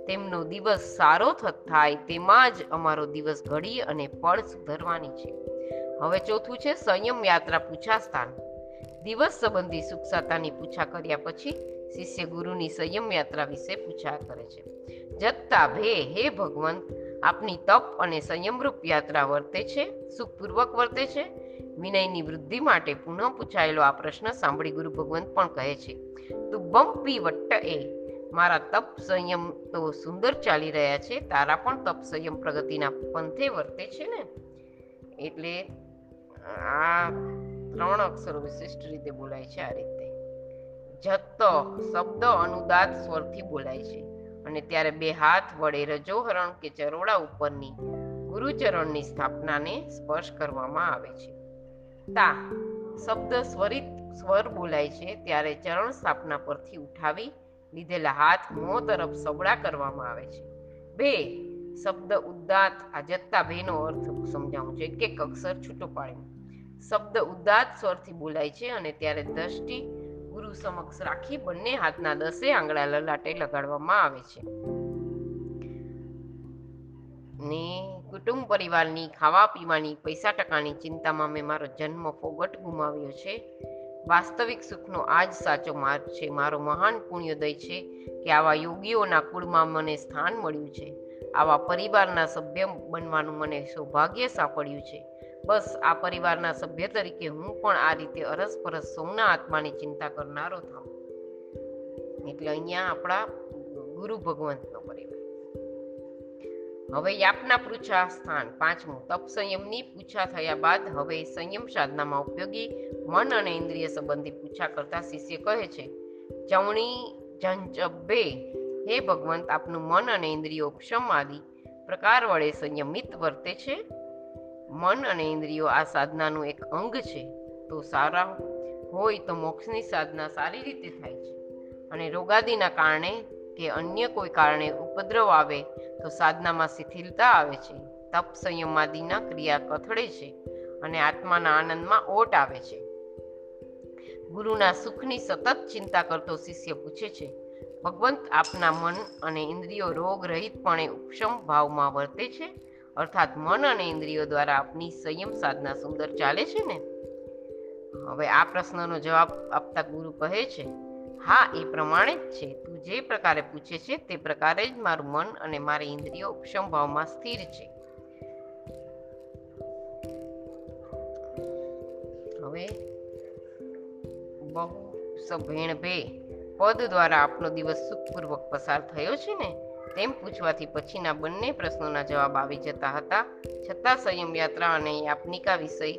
તેમનો દિવસ સારો થાય તેમાં જ અમારો દિવસ ઘડી અને પળ સુધરવાની છે. હવે ચોથું છે સંયમ યાત્રા પૂછા સ્થાન. દિવસ સંબંધી સુખસાતાની પૂછા કર્યા પછી શિષ્ય ગુરુની સંયમ યાત્રા વિશે પૂછા કરે છે. જત્તા ભે, હે ભગવંત, આપની તપ અને સંયમરૂપ યાત્રા વર્તે છે, સુખપૂર્વક વર્તે છે વિનયની વૃદ્ધિ માટે પુનઃ પૂછાયેલો આ પ્રશ્ન સાંભળી ગુરુ ભગવંત પણ કહે છે, તું બમ્પી વટ્ટ એ. મારા તપ સંયમ તો સુંદર ચાલી રહ્યા છે, તારા પણ તપ સંયમ પ્રગતિના પંથે વર્તે છે ને? એટલે આ ત્રણ અક્ષરો વિશિષ્ટ રીતે બોલાય છે આ રીતે. જત શબ્દ અનુદાત સ્વરથી બોલાય છે અને ત્યારે બે હાથ વડે રજોહરણ કે ચરોડા ઉપરની ગુરુચરણની સ્થાપનાને સ્પર્શ કરવામાં આવે છે. તા શબ્દ સ્વરિત સ્વર બોલાય છે ત્યારે ચરણ સ્થાપના પરથી ઉઠાવી લીધેલા હાથ મોં તરફ સબળા કરવામાં આવે છે. બે શબ્દ ઉદ્દાત જત્તા બેનો અર્થ સમજાવું છું એક અક્ષર છૂટો પાડીને શબ્દ ઉદ્દાત સ્વરથી બોલાય છે અને ત્યારે દ્રષ્ટિ ગુરુ સમક્ષ રાખી બંને હાથના દસે આંગળા લલાટે લગાડવામાં આવે છે. ને કુટુંબ પરિવારની ખાવા પીવાની, પૈસા ટકાની ચિંતામાં મેં મારો જન્મ ફોગટ ગુમાવ્યો છે. વાસ્તવિક સુખનો આ જ સાચો માર્ગ છે. મારો મહાન પુણ્યોદય છે કે આવા યોગીઓના કુળમાં મને સ્થાન મળ્યું છે. આવા પરિવારના સભ્ય બનવાનું મને સૌભાગ્ય સાંપડ્યું છે. બસ, આ પરિવારના સભ્ય તરીકે હું પણ આ રીતે અરસપરસ સૌના આત્માની ચિંતા કરનારો થાઉં. એટલે અહીંયા આપણા ગુરુ ભગવંતનો પરિવાર. હવે યાપના પૂછા સ્થાન, પાંચમું, તપ સંયમની પૂછા થયા બાદ હવે સંયમ સાધનામાં ઉપયોગી મન અને ઇન્દ્રિય સંબંધી પૂછા કરતા શિષ્ય કહે છે ચવણી જંચબે હે ભગવંત, આપનું મન અને ઇન્દ્રિયો ક્ષમાદિ પ્રકાર વડે સંયમિત વર્તે છે? મન અને ઇન્દ્રિયો આ સાધનાનું એક અંગ છે, તો સારા હોય તો મોક્ષની સાધના સારી રીતે થાય છે. અને રોગાદીના કારણે કે અન્ય કોઈ કારણે ઉપદ્રવ આવે તો સાધનામાં શિથિલતા આવે છે. તપ સંયમાદિના ક્રિયા કથળે છે અને આત્માના આનંદમાં ઓટ આવે છે. ગુરુના સુખની સતત ચિંતા કરતો શિષ્ય પૂછે છે, ભગવંત આપના મન અને ઇન્દ્રિયો રોગ રહિતપણે ઉપશમ ભાવમાં વર્તે છે? અર્થાત મન અને ઇન્દ્રિયો દ્વારા આપની સંયમ સાધના સુંદર ચાલે છે ને? હવે આ પ્રશ્નનો જવાબ આપતા ગુરુ કહે છે હા, એ પ્રમાણે જ છે. તું જે પ્રકારે પૂછે છે તે પ્રકારે જ મારું મન અને મારી ઇન્દ્રિયો ઉપશમ ભાવમાં સ્થિર છે. હવે, બહુ સભેણ ભે પદ દ્વારા આપનો દિવસ સુખપૂર્વક પસાર થયો છે ને, તેમ પૂછવાથી પછીના બંને પ્રશ્નોના જવાબ આવી જતા હતા. છતાં સંયમ યાત્રા અને યાપનિકા વિષય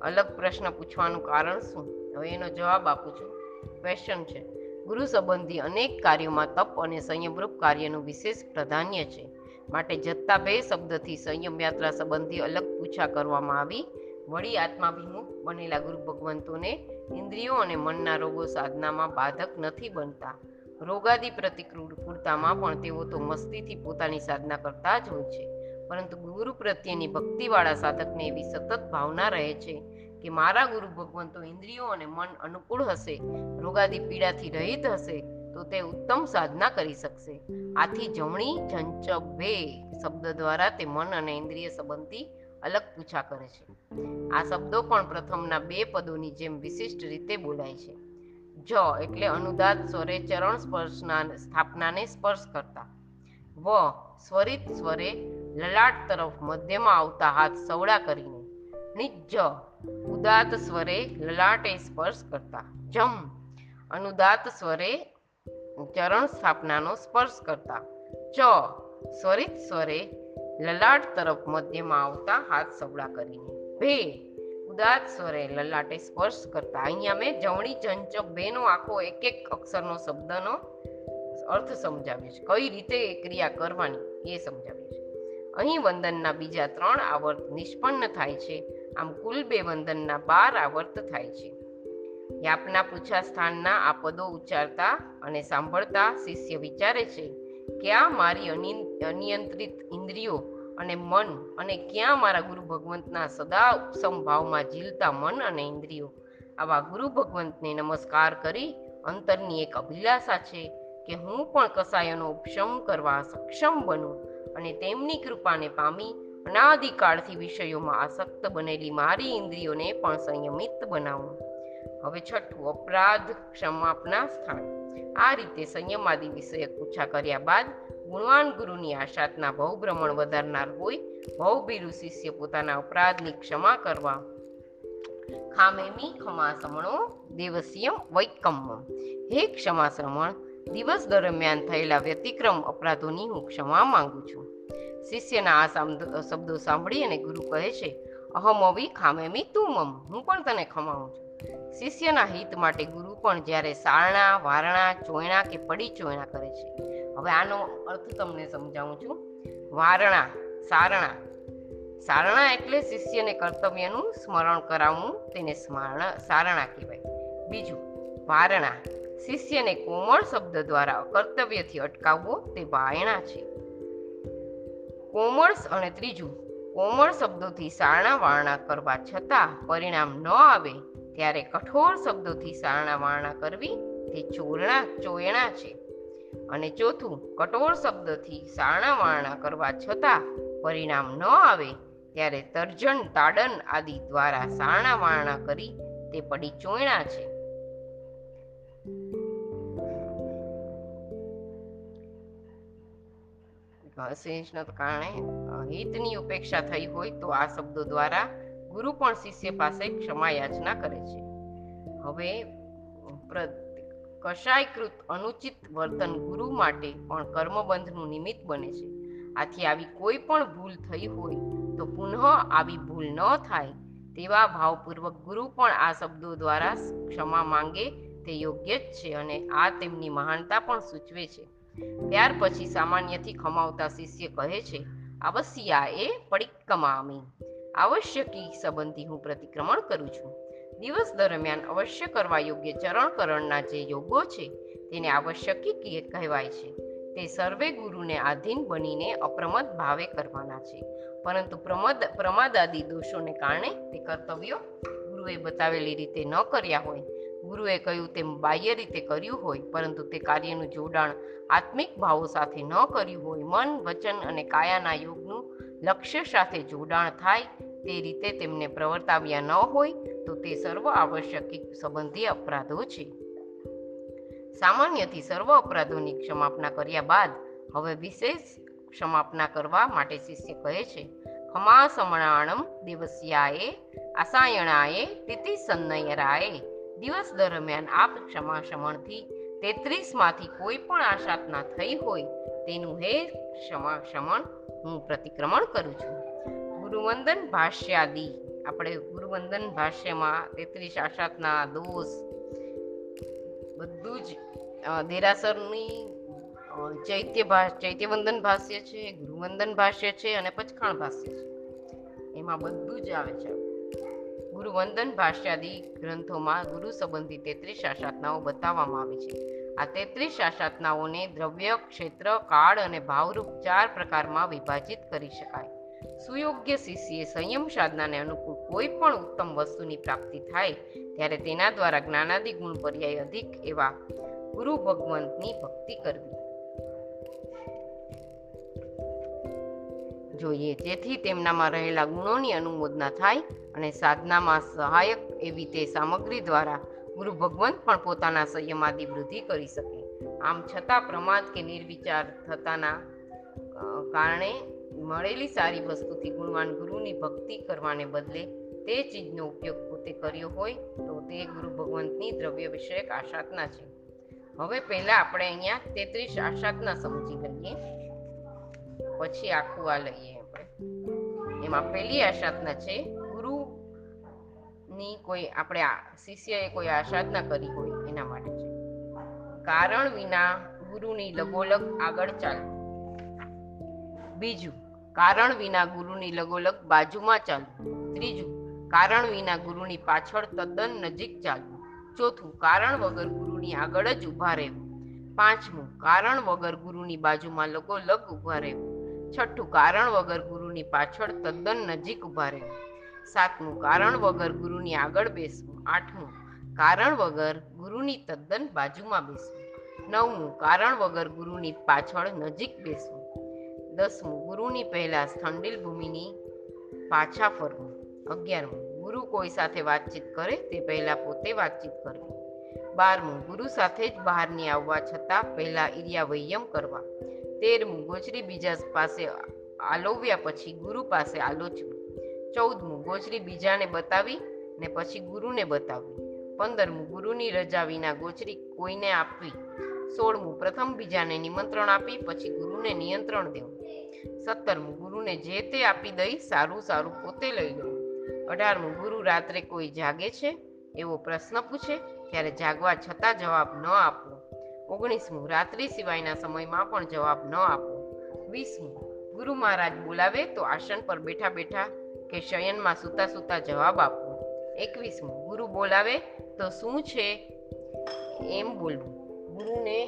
અલગ પ્રશ્ન પૂછવાનું કારણ શું? હવે એનો જવાબ આપું છું. ક્વેશ્ચન છે. ગુરુ સંબંધી અનેક કાર્યોમાં તપ અને સંયમરૂપ કાર્યનું વિશેષ પ્રાધાન્ય છે. માટે જત્તા બે શબ્દથી સંયમ યાત્રા સંબંધી અલગ પૂછા કરવામાં આવી. વળી આત્માભિમુખ બનેલા ગુરુ ભગવંતોને ઇન્દ્રિયો અને મનના રોગો સાધનામાં બાધક નથી બનતા. રોગાદી પ્રતિકૂળતામાં પણ તેઓ તો મસ્તીથી પોતાની સાધના કરતા જ હોય છે. પરંતુ ગુરુ પ્રત્યેની ભક્તિવાળા સાધકને એવી સતત ભાવના રહે છે. કે મારા ગુરુ ભગવંતો ઇન્દ્રિયો અને મન અનુકૂળ હશે, રોગાદી પીડાથી રહિત હશે, તો તે ઉત્તમ સાધના કરી શકશે. આથી જમણી જંચભે શબ્દ દ્વારા તે મન અને ઇન્દ્રિય સંબંધી અલગ પૂછા કરે છે. આ શબ્દો પણ પ્રથમના બે પદોની જેમ વિશિષ્ટ રીતે બોલાય છે. જ એટલે અનુદાત સ્વરે ચરણ સ્પર્શના સ્થાપનાને સ્પર્શ કરતા. વ સ્વરિત સ્વરે લલાટ તરફ મધ્યમાં આવતા હાથ સવડા કરીને. નિજ ઉદાત સ્વરે લલાટે સ્પર્શ કરતા. જમ. અનુદાત સ્વરે ચરણ સ્થાપનાનો સ્પર્શ કરતા. ચ. સ્વરિત સ્વરે લલાટ તરફ મધ્યમાં આવતા હાથ સવડા કરીને. ભે. ઉદાત સ્વરે લલાટે સ્પર્શ કરતા. અહીંયા મેં જમણી ચંચક બેનો આખો એક એક અક્ષરનો શબ્દનો અર્થ સમજાવ્યો છે. કઈ રીતે એ ક્રિયા કરવાની એ સમજાવ્યું છે. અહીં વંદનના બીજા ત્રણ આવર્ત નિષ્પન્ન થાય છે. આમ કુલ બે વંદનના બાર આવર્ત થાય છે. યાપના પૂછા સ્થાનના આ પદો ઉચ્ચારતા અને સાંભળતા શિષ્ય વિચારે છે ક્યાં મારી અનિયંત્રિત ઇન્દ્રિયો અને મન અને ક્યાં મારા ગુરુ ભગવંતના સદા ઉપસમ ભાવમાં ઝીલતા મન અને ઇન્દ્રિયો. આવા ગુરુ ભગવંતને નમસ્કાર કરી અંતરની એક અભિલાષા છે કે હું પણ કસાયોનો ઉપશમ કરવા સક્ષમ બનું અને તેમની કૃપાને પામી અનાદિકાળથી વિષયોમાં આસક્ત બનેલી મારી ઇન્દ્રિયોને પણ સંયમિત બનાવું. હવે છઠ્ઠું, અપરાધ ક્ષમાપના સ્થાન. આ રીતે સંયમાદિ વિષયક પૂછા કર્યા બાદ ગુણવાન ગુરુની આશાતના ભવભ્રમણ વધારનાર હોય ભવભીરુ શિષ્ય પોતાના અપરાધની ક્ષમા કરવા. ખામેમી ખમા સમણો દેવસ્યમ વૈકમ્મમ. હે ક્ષમા શ્રમણ દિવસ દરમિયાન થયેલા વ્યતિક્રમ અપરાધોની હું ક્ષમા માંગુ છું. શિષ્યના આ શબ્દો સાંભળી અને ગુરુ કહે છે અહમવી ખામેમી તું મમ, હું પણ તને ખમાવું છું. શિષ્યના હિત માટે ગુરુ પણ જ્યારે સારણા, વારણા, ચોયણા કે પડી ચોયણા કરે છે. હવે આનો અર્થ તમને સમજાવું છું. વારણા, સારણા. સારણા એટલે શિષ્યને કર્તવ્યનું સ્મરણ કરાવવું, તેને સ્મરણ સારણા કહેવાય. બીજું, વારણા. શિષ્યને કોમળ શબ્દ દ્વારા કર્તવ્યથી અટકાવવો, તે વાયણા છે. કોમળ અને ત્રીજું, કોમળ શબ્દોથી સારણા વારણા કરવા છતાં પરિણામ ન આવે, ત્યારે કઠોર શબ્દોથી સારણા વારણા કરવી તે ચોરણા, ચોયણા છે. અને ચોથું, કઠોર શબ્દથી સારણા વારણા કરવા છતાં પરિણામ ન આવે, ત્યારે તર્જન, તાડન આદિ દ્વારા સારણા વારણા કરી તે પડી ચોયણા છે. અશેષના કારણે હિતની ઉપેક્ષા થઈ હોય તો આ શબ્દો દ્વારા ગુરુ પણ શિષ્ય પાસે ક્ષમા યાચના કરે છે. હવે કષાયકૃત અનુચિત વર્તન ગુરુ માટે પણ કર્મબંધનું નિમિત્ત બને છે. આથી આવી કોઈ પણ ભૂલ થઈ હોય તો પુનઃ આવી ભૂલ ન થાય તેવા ભાવપૂર્વક ગુરુ પણ આ શબ્દો દ્વારા ક્ષમા માંગે તે યોગ્ય જ છે અને આ તેમની મહાનતા પણ સૂચવે છે. ત્યાર પછી સામાન્યથી ખમાવતા શિષ્ય કહે છે અવશ્યા એ પડિક્કમામી આવશ્યકી સંબંધી હું પ્રતિક્રમણ કરું છું. દિવસ દરમિયાન અવશ્ય કરવા યોગ્ય ચરણકરણના જે યોગો છે, તેને આવશ્યકી કહેવાય છે. તે સર્વે ગુરુને આધીન બનીને અપ્રમદ ભાવે કરવાના છે. પરંતુ પ્રમદ, પ્રમાદાદી દોષોને કારણે તે કર્તવ્યો ગુરુએ બતાવેલી રીતે ન કર્યા હોય ગુરુએ કહ્યું, તેમ બાહ્ય રીતે કર્યું હોય, પરંતુ તે કાર્યનું જોડાણ આત્મિક ભાવો સાથે ન કર્યું હોય, મન, વચન અને કાયાના યોગનું લક્ષ્ય સાથે જોડાણ થાય, તે રીતે તેમને પ્રવર્તાવ્યા ન હોય, તો તે સર્વ આવશ્યક સંબંધી અપરાધો છે. સામાન્યથી સર્વ અપરાધોની ક્ષમાપના કર્યા બાદ, હવે વિશેષ ક્ષમાપના કરવા માટે શિષ્ય કહે છે, ખમા સમણાણમ દિવસ્યાએ, આસાયણાએ, તિથિ સન્નયરાએ દિવસ દરમિયાન આપ ક્ષમા શમણથી તેત્રીસમાંથી કોઈ પણ આશાતના થઈ હોય તેનું હે ક્ષમા ક્ષમણ હું પ્રતિક્રમણ કરું છું. ગુરુવંદન ભાષ્યાદી. આપણે ગુરુવંદન ભાષ્યમાં તેત્રીસ આશાતના દોષ બધું જ દેરાસરની ચૈત્ય ચૈત્યવંદન ભાષ્ય છે, ગુરુવંદન ભાષ્ય છે અને પચખાણ ભાષ્ય છે. એમાં બધું જ આવે છે. ગુરુવંદન ભાષ્યાદી ગ્રંથોમાં ગુરુ સંબંધી તેત્રીસ શાસનાઓ બતાવવામાં આવે છે. આ તેત્રીસ શાસનાઓને દ્રવ્ય, ક્ષેત્ર, કાળ અને ભાવરૂપ ચાર પ્રકારમાં વિભાજિત કરી શકાય. સુયોગ્ય શિષ્યએ સંયમ સાધનાને અનુકૂળ કોઈ પણ ઉત્તમ વસ્તુની પ્રાપ્તિ થાય, ત્યારે તેના દ્વારા જ્ઞાનાદિ ગુણ પર્યાય અધિક એવા ગુરુ ભગવંતની ભક્તિ કરવી. જોઈએ. જેથી તેમનામાં રહેલા ગુણોની અનુમોદના થાય અને સાધનામાં સહાયક એવી તે સામગ્રી દ્વારા ગુરુ ભગવંત પણ પોતાના સંયમાદી વૃદ્ધિ કરી શકે. આમ છતાં પ્રમાદ કે નિર્વિચાર થતાના કારણે મળેલી સારી વસ્તુથી ગુણવાન ગુરુની ભક્તિ કરવાને બદલે તે ચીજનો ઉપયોગ પોતે કર્યો હોય તો તે ગુરુ ભગવંતની દ્રવ્ય વિષયક આશાતના છે. હવે પહેલા આપણે અહીંયા તેત્રીસ આશાતના સમજી લઈએ. પછી આખું આ લઈએ આપણે એમાં પહેલી આશાધના છે ગુરુ ની કોઈ આપણે શિષ્યએ કોઈ આશાધના કરી હોય એના માટે છે. કારણ વિના ગુરુની લગોલગ આગળ ચાલવું બીજું, કારણ વિના ગુરુની લગોલગ બાજુમાં ચાલવું ત્રીજું, કારણ વિના ગુરુની પાછળ તદ્દન નજીક ચાલવું ચોથું, કારણ વગર ગુરુની આગળ જ ઊભા રહેવું. પાંચમું, કારણ વગર ગુરુની બાજુમાં લગોલગ ઊભા રહેવું. છઠ્ઠું કારણ વગર ગુરુની પાછળ તદ્દન નજીક ઊભા રહેવું. સાતમું કારણ વગર ગુરુની આગળ બેસવું. આઠમું કારણ વગર ગુરુની તદ્દન બાજુમાં બેસવું. નવમું કારણ વગર ગુરુની પાછળ નજીક બેસવું. દસમું ગુરુની પહેલાં સ્થંડિલ ભૂમિની પાછા ફરવું. અગિયારમું ગુરુ કોઈ સાથે વાતચીત કરે તે પહેલાં પોતે વાતચીત કરવી. બારમું ગુરુ સાથે જ બહારની આવવા છતાં પહેલાં ઇરિયા વૈયમ કરવા. તેરમું ગોચરી બીજા પાસે આલોવ્યા પછી ગુરુ પાસે આલોચવું ચૌદમું ગોચરી બીજાને બતાવી ને પછી ગુરુને બતાવવી પંદરમું ગુરુની રજા વિના ગોચરી કોઈને આપવી. સોળમું પ્રથમ બીજાને નિમંત્રણ આપી પછી ગુરુને નિયંત્રણ દેવું. સત્તરમું ગુરુને જે તે આપી દઈ સારું સારું પોતે લઈ લેવું અઢારમું ગુરુ રાત્રે કોઈ જાગે છે? એવો પ્રશ્ન પૂછે. ત્યારે જાગવા છતાં જવાબ ન આપવો. ઓગણીસમું રાત્રિ સિવાયના સમયમાં પણ જવાબ ન આપવો વીસમું, ગુરુ મહારાજ બોલાવે તો આસન પર બેઠા બેઠા કે શયનમાં સૂતા સૂતા જવાબ આપવો એકવીસમું, ગુરુ બોલાવે તો શું છે? એમ બોલવું. ગુરુને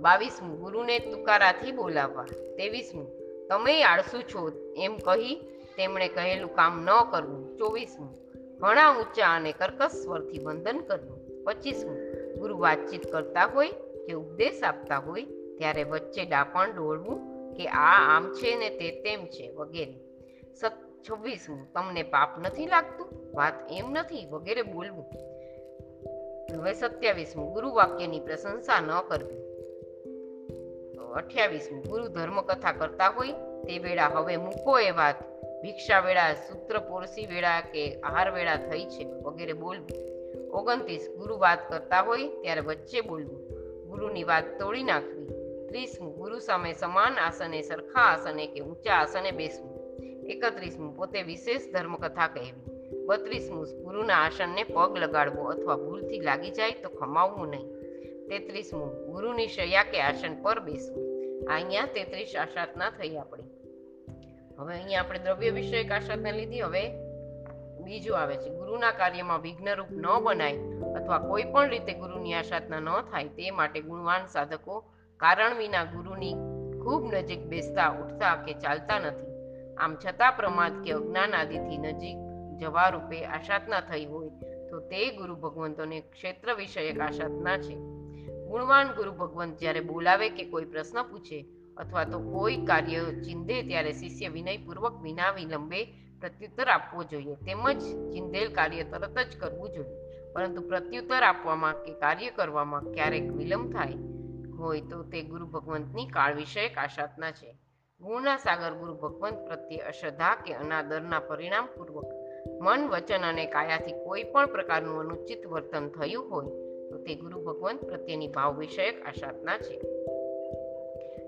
બાવીસમું, ગુરુને તુકારાથી બોલાવવા. ત્રેવીસમું, તમે આળસુ છો એમ કહી તેમણે કહેલું કામ ન કરવું. ચોવીસમું, ઘણા ઊંચા અને કર્કશ સ્વરથી વંદન કરવું પચીસમું. ગુરુ વાતચીત કરતા હોય કે ઉપદેશ આપતા હોય ત્યારે વચ્ચે ડાપણ દોડવું કે આ આમ છે ને તે તેમ છે વગેરે. છવ્વીસમું. તમને પાપ નથી લાગતું? વાત એમ નથી, વગેરે બોલવું. હવે સત્યાવીસમું. ગુરુ વાક્યની પ્રશંસા ન કરવી. અઠ્યાવીસમું. ગુરુ ધર્મ કથા કરતા હોય તે વેળા હવે મૂકો એ વાત. ભિક્ષા વેળા, સૂત્ર પોરસી વેળા કે આહાર વેળા થઈ છે વગેરે બોલવું. ઓગણત્રીસ ગુરુ વાત કરતા હોય ત્યારે વચ્ચે બોલવું. ગુરુની વાત તોડી નાખવી. ત્રીસમું, ગુરુ સામે સમાન આસને સરખા આસને કે ઊંચા આસને બેસવું. એકત્રીસમું, પોતે વિશેષ ધર્મકથા કહેવી. બત્રીસમું, ગુરુના આસનને પગ લગાડવો અથવા ભૂલથી લાગી જાય તો ખમાવવું નહીં. તેત્રીસમું, ગુરુની શયા કે આસન પર બેસવું. અહીંયા તેત્રીસ આશાતના થઈ આપણે. હવે અહીંયા આપણે દ્રવ્ય વિષયક આશાતને લીધી. હવે બીજું આવે છે. ગુરુના કાર્યમાં વિઘ્નરૂપ ન બનાય અથવા કોઈ પણ રીતે ગુરુની આસાધના ન થાય તે માટે ગુણવાન સાધકો કારણ વિના ગુરુની ખૂબ નજીક બેસતા, ઉઠતા કે ચાલતા નથી. આમ છતાં પ્રમાદ કે અજ્ઞાન આદિથી નજીક જવા રૂપે આસાધના થઈ હોય તો તે ગુરુ ભગવંતોને ક્ષેત્ર વિષયક આસાધના છે. ગુણવાન ગુરુ ભગવંત જ્યારે બોલાવે કે કોઈ પ્રશ્ન પૂછે અથવા તો કોઈ કાર્ય ચિંધે ત્યારે શિષ્ય વિનયપૂર્વક વિના વિલંબે પ્રત્યુત્તર આપવો જોઈએ. તેમજ ચિંધેલ કાર્ય તરત જ કરવું જોઈએ. પરંતુ પ્રત્યુત્તર આપવામાં કે કાર્ય કરવામાં ક્યારેક વિલંબ થાય હોય તો તે ગુરુ ભગવંતની કાળ વિષયક આશાતના છે. ગુણના સાગર ગુરુ ભગવંત પ્રત્યે અશ્રદ્ધા કે અનાદરના પરિણામ પૂર્વક મન, વચન અને કાયાથી કોઈ પણ પ્રકારનું અનુચિત વર્તન થયું હોય તો તે ગુરુ ભગવંત પ્રત્યેની ભાવ વિષયક આશાતના છે.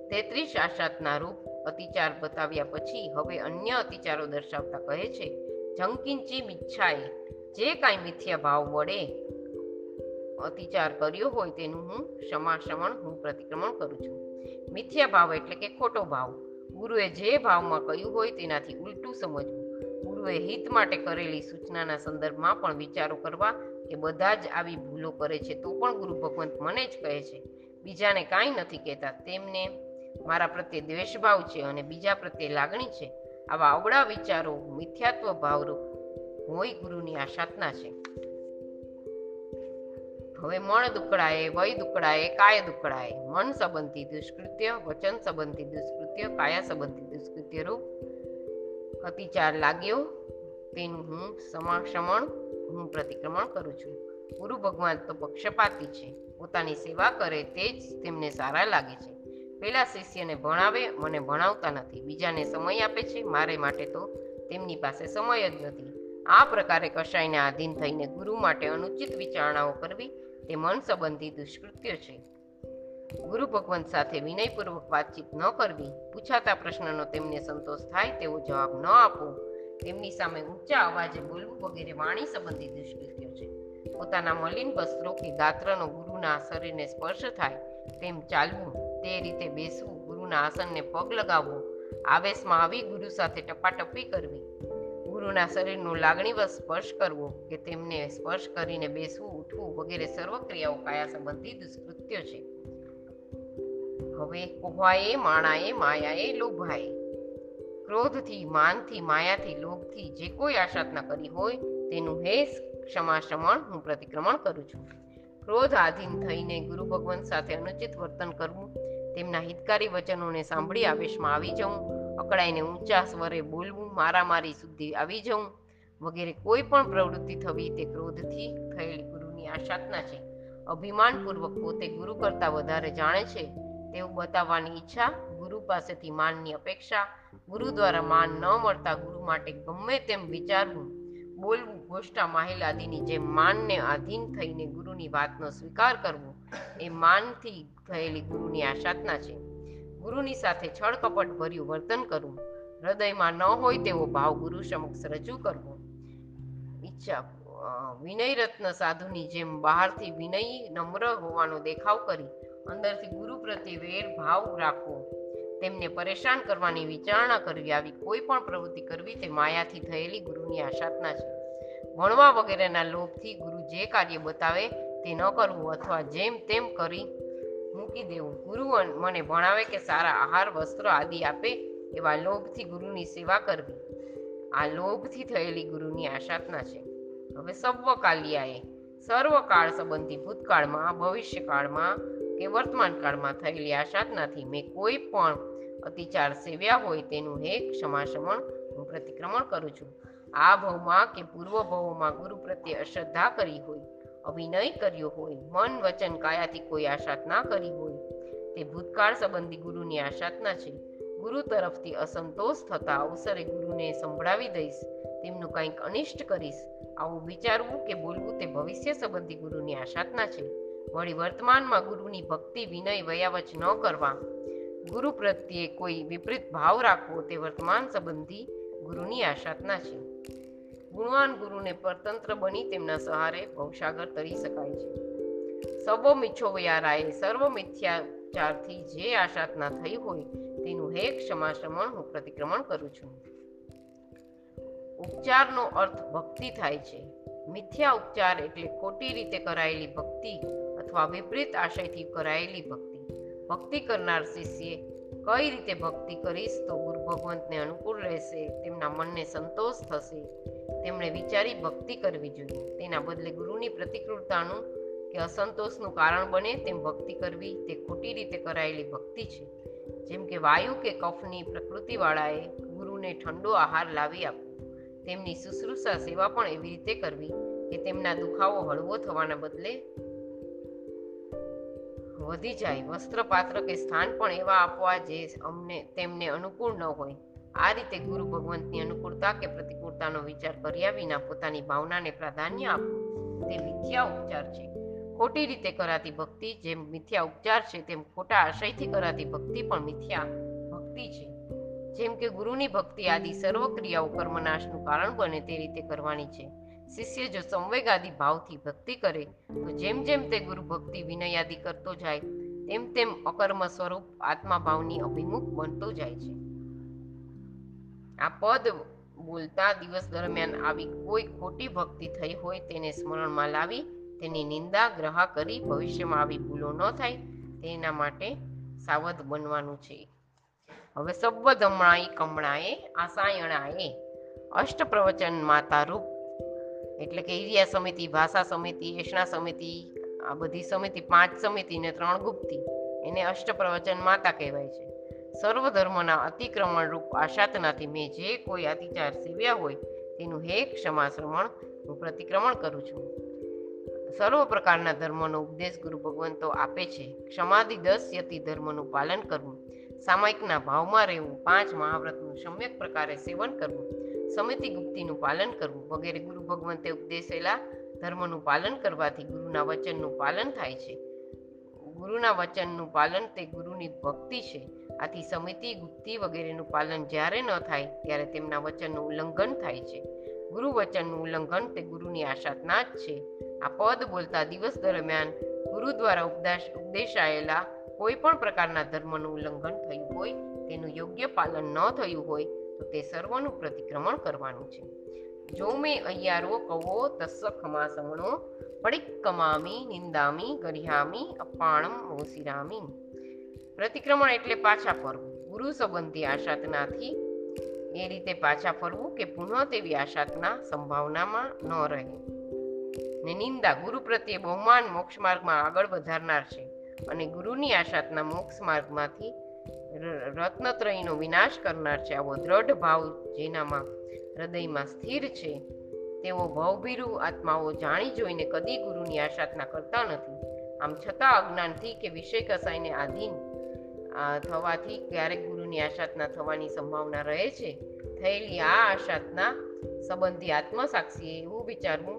તેત્રીસ આશાતના રૂપ અતિચાર બતાવ્યા પછી હવે અન્ય અતિચારો દર્શાવતા કહે છે, જંકિંચી મિચ્છાએ, જે કાંઈ મિથ્યા ભાવ વડે અતિચાર કર્યો હોય તેનું હું ક્ષમાક્ષમણ હું પ્રતિક્રમણ કરું છું. મિથ્યા ભાવ એટલે કે ખોટો ભાવ. ગુરુએ જે ભાવમાં કહ્યું હોય તેનાથી ઉલટું સમજવું. ગુરુએ હિત માટે કરેલી સૂચનાના સંદર્ભમાં પણ વિચારો કરવા કે બધા જ આવી ભૂલો કરે છે તો પણ ગુરુ ભગવંત મને જ કહે છે. બીજાને કાંઈ નથી કહેતા. તેમને મારા પ્રત્યે દ્વેષભાવ છે અને બીજા પ્રત્યે લાગણી છે. આવા અવળા વિચારો મિથ્યાત્વ ભાવરૂપ હોય ગુરુની આ સાધના છે. હવે મણ દુકડાએ વય દુકડાએ કાય દુકડાએ મન સંબંધી દુષ્કૃત્ય, વચન સંબંધી દુષ્કૃત્ય, કાયા સંબંધી દુષ્કૃત્ય રૂપ અતિચાર લાગ્યો, તેનું હું સમાક્ષમણ, હું પ્રતિક્રમણ કરું છું. ગુરુ ભગવાન તો પક્ષપાતી છે. પોતાની સેવા કરે તે જ તેમને સારા લાગે છે. પેલા શિષ્યને ભણાવે, મને ભણાવતા નથી. બીજાને સમય આપે છે, મારે માટે તો તેમની પાસે સમય જ નથી. આ પ્રકારે કશાયને આધીન થઈને ગુરુ માટે અનુચિત વિચારણાઓ કરવી તે મન સંબંધી દુષ્કૃત્ય છે. ગુરુ ભગવંત સાથે વિનયપૂર્વક વાતચીત ન કરવી, પૂછાતા પ્રશ્નનો તેમને સંતોષ થાય તેવો જવાબ ન આપવો, તેમની સામે ઊંચા અવાજે બોલવું વગેરે વાણી સંબંધી દુષ્કૃત્યો છે. પોતાના મલિન વસ્ત્રો કે ગાત્રનો ગુરુના શરીરને સ્પર્શ થાય તેમ ચાલવું તે રીતે બેસવું, ગુરુના આસનને પગ લગાવવો, આવેશમાં આવી ગુરુ સાથે ટપાટપી કરવી. ગુરુના શરીરનો લાગણીવશ સ્પર્શ કરવો કે તેમને સ્પર્શ કરીને બેસવું, ઉઠવું વગેરે સર્વ ક્રિયાઓ કાયા સંબંધી દુષ્કૃત્ય છે. હવે કોહાએ માણાએ માયાએ લોભાએ ક્રોધથી, માનથી, માયાથી, લોભથી જે કોઈ આશાધના કરી હોય તેનું હે ક્ષમાશમણ હું પ્રતિક્રમણ કરું છું. ક્રોધ આધીન થઈને ગુરુ ભગવાન સાથે અનુચિત વર્તન કરવું તેમના હિતકારી વચનોને સાંભળી આવેશમાં આવી જવું અકળાઈને ઊંચા સ્વરે બોલવું મારામારી સુધી આવી જવું વગેરે કોઈ પણ પ્રવૃત્તિ થવી તે ક્રોધથી થયેલી ગુરુની આશાતના છે. અભિમાનપૂર્વક પોતે ગુરુ કરતાં વધારે જાણે છે. તેવું બતાવવાની ઈચ્છા ગુરુ પાસેથી માનની અપેક્ષા, ગુરુ દ્વારા માન ન મળતા ગુરુ માટે ગમે તેમ વિચારવું, બોલવું, ગોષ્ઠા, માહિલ આદિની જેમ માનને આધીન થઈને ગુરુની વાતનો સ્વીકાર કરવો એ માનથી થયેલી ગુરુની આશાધના છે. ગુરુની સાથે છળ કપટ ભર્યું વર્તન કરવું હૃદયમાં ન હોય તેવો ભાવ ગુરુ સમક્ષ રજૂ કરવો. ઈચ્છા વિનય રત્ન સાધુની જેમ બહારથી વિનય નમ્ર હોવાનો દેખાવ કરી, અંદરથી ગુરુ પ્રત્યે વેર ભાવ રાખવો. તેમને પરેશાન કરવાની વિચારણા કરવી આવી કોઈ પણ પ્રવૃત્તિ કરવી તે માયાથી થયેલી ગુરુની આશાધના છે. ભણવા વગેરેના લોભથી ગુરુ જે કાર્ય બતાવે તે ન કરવું અથવા જેમ તેમ કરી મૂકી દેવું. ગુરુ મને ભણાવે કે સારા આહાર, વસ્ત્ર આદિ આપે એવા લોભથી ગુરુની સેવા કરવી. આ લોભથી થયેલી ગુરુની આશાતના છે. હવે સર્વકાલિયાએ, સર્વકાળ સંબંધી ભૂતકાળમાં ભવિષ્યકાળમાં કે વર્તમાનકાળમાં થયેલી આશાતનાથી મેં કોઈ પણ અતિચાર સેવ્યા હોય તેનું હે ક્ષમાશમણ હું પ્રતિક્રમણ કરું છું. આ ભવમાં કે પૂર્વ ભવોમાં ગુરુ પ્રત્યે અશ્રદ્ધા કરી હોય અભિનય કર્યો હોય, મન, વચન, કાયાથી કોઈ આશાત ના કરી હોય, તે ભૂતકાળ સંબંધી ગુરુની આશાતના છે. ગુરુ તરફથી અસંતોષ થતા અવસરે ગુરુને સંભળાવી દઈશ, તેમનું કંઈક અનિષ્ટ કરીશ, આવું વિચારવું કે બોલવું તે ભવિષ્ય સંબંધી ગુરુની આશાતના છે. વળી વર્તમાનમાં ગુરુની ભક્તિ, વિનય, વયાવચ ન કરવા, ગુરુ પ્રત્યે કોઈ વિપરીત ભાવ રાખવો તે વર્તમાન સંબંધી ગુરુની આશાતના છે. ગુણવાન ગુરુને પરતંત્ર બની તેમના સહારે ભવસાગર તરી શકાય છે. સવો મિચ્છોવયારાએ સર્વ મિથ્યાચારથી જે આશાતના થઈ હોય તેનું હે ક્ષમાશ્રમણ હું પ્રતિક્રમણ કરું છું. ઉપચારનો અર્થ ભક્તિ થાય છે. મિથ્યા ઉપચાર એટલે ખોટી રીતે કરાયેલી ભક્તિ અથવા વિપરીત આશયથી કરાયેલી ભક્તિ. ભક્તિ કરનાર શિષ્ય કઈ રીતે ભક્તિ કરીશ તો ગુરુ ભગવંતને અનુકૂળ રહેશે, તેમના મનને સંતોષ થશે. તેમણે વિચારી ભક્તિ કરવી જોઈએ. તેના બદલે ગુરુની પ્રતિકૂળતાનું કે અસંતોષનું કારણ બને તેમ ભક્તિ કરવી તે ખોટી રીતે કરાયેલી ભક્તિ છે. જેમ કે વાયુ કે કફની પ્રકૃતિવાળાએ ગુરુને ઠંડો આહાર લાવી આપવો તેમની શુશ્રૂષા સેવા પણ એવી રીતે કરવી કે તેમના દુખાવો હળવો થવાના બદલે વધી જાય. વસ્ત્ર પાત્ર કે સ્થાન પણ એવા આપવા જે અમને તેમને અનુકૂળ ન હોય. આ રીતે ગુરુ ભગવંતની અનુકૂળતા કે પ્રતિકૂળતાનો વિચાર કર્યા વિના પોતાની ભાવનાને પ્રાધાન્ય આપવું તે મિથ્યા ઉપચાર છે. ખોટી રીતે કરાતી ભક્તિ જેમ મિથ્યા ઉપચાર છે, તેમ ખોટા આશયથી કરાતી ભક્તિ પણ મિથ્યા ભક્તિ છે. જેમ કે ગુરુની ભક્તિ આદિ સર્વ ક્રિયાઓ કર્મનાશનું કારણ બને તે રીતે કરવાની છે. શિષ્ય જો સંવેગાદી ભાવથી ભક્તિ કરે, તો જેમ જેમ તે ગુરુ ભક્તિ વિનયાદી કરતો જાય, તેમ તેમ અકર્મ સ્વરૂપ આત્મા ભાવની અભિમુખ બનતો જાય છે. આ પદ બોલતા દિવસ દરમિયાન આવી કોઈ ખોટી ભક્તિ થઈ હોય તેને સ્મરણમાં લાવી તેની નિંદા ગ્રહા કરી ભવિષ્યમાં આવી ભૂલો ન થાય તેના માટે સાવધ બનવાનું છે. હવે સબ્બધમણાએ કમણાએ આસાયણાએ અષ્ટ પ્રવચન માતા રૂપ, એટલે કે ઇરિયા સમિતિ, ભાષા સમિતિ એષણા સમિતિ, આ બધી સમિતિ, પાંચ સમિતિ ને ત્રણ ગુપ્તી, એને અષ્ટ પ્રવચન માતા કહેવાય છે. સર્વ ધર્મના અતિક્રમણ રૂપ આશાતનાથી મેં જે કોઈ અતિચાર સેવ્યા હોય તેનું હે ક્ષમાશ્રમણ હું પ્રતિક્રમણ કરું છું. સર્વ પ્રકારના ધર્મનો ઉપદેશ ગુરુ ભગવંતો આપે છે. ક્ષમાદિ દસ યતિ ધર્મનું પાલન કરવું. સામાયિકના ભાવમાં રહેવું. પાંચ મહાવ્રતનું સમ્યક પ્રકારે સેવન કરવું. સમિતિ ગુપ્તિનું પાલન કરવું. વગેરે ગુરુ ભગવંતે ઉપદેશેલા ધર્મનું પાલન કરવાથી ગુરુના વચનનું પાલન થાય છે. ગુરુના વચનનું પાલન તે ગુરુની ભક્તિ છે. આથી સમિતિ, ગુપ્તિ વગેરેનું પાલન જ્યારે ન થાય, ત્યારે તેમના વચનનું ઉલ્લંઘન થાય છે. ગુરુ વચનનું ઉલ્લંઘન તે ગુરુની આશાતના જ છે. આ પદ બોલતા દિવસ દરમિયાન ગુરુ દ્વારા ઉપદેશ, ઉપદેશાયેલા કોઈ પણ પ્રકારના ધર્મનું ઉલ્લંઘન થયું હોય, તેનું યોગ્ય પાલન ન થયું હોય, તો તે સર્વનું પ્રતિક્રમણ કરવાનું છે. જો મેં અయ్యాરો કવો તસ્સ ખમાસમણો પડિક કમામી નિંદામી, ગરિહામી, અપાણમ, ઓસિરામી. પ્રતિક્રમણ એટલે પાછા ફરવું. ગુરુ સંબંધી આશાતનાથી એ રીતે પાછા ફરવું કે પુનઃ તેવી આશાતના સંભાવનામાં ન રહે. ને નિંદા ગુરુ પ્રત્યે બહુમાન મોક્ષ માર્ગમાં આગળ વધારનાર છે અને ગુરુની આશાતના મોક્ષ માર્ગમાંથી રત્નત્રયનો વિનાશ કરનાર છે. આવો દ્રઢ ભાવ જેનામાં હૃદયમાં સ્થિર છે. તેઓ ભવભીરુ આત્માઓ જાણી જોઈને કદી ગુરુની આશાતના કરતા નથી. આમ છતાં અજ્ઞાનથી કે વિષય કસાઈને આધીન થવાથી ક્યારેક ગુરુની આશાતના થવાની સંભાવના રહે છે. થયેલી આ આશાધના સંબંધી આત્મસાક્ષીએ એવું વિચારવું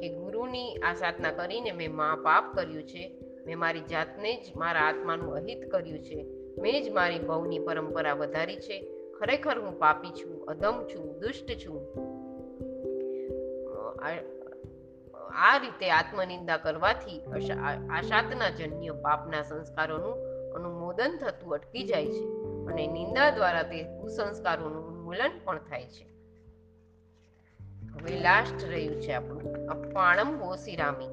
કે ગુરુની આશાતના કરીને મેં મા પાપ કર્યું છે. મેં મારી જાતને જ મારા આત્માનું અહિત કર્યું છે. મેં જ મારી ભવની પરંપરા વધારી છે. ખરેખર હું પાપી છું, અધમ છું, દુષ્ટ છું. આ રીતે આત્મનિંદા કરવાથી આશાતના જન્ય પાપના સંસ્કારોનું અનુમોદન થતું અટકી જાય છે અને નિંદા દ્વારા તે કુસંસ્કારોનું ઉન્મૂલન પણ થાય છે. હવે લાસ્ટ રહ્યું છે આપણું અપાણમ હોશિરામી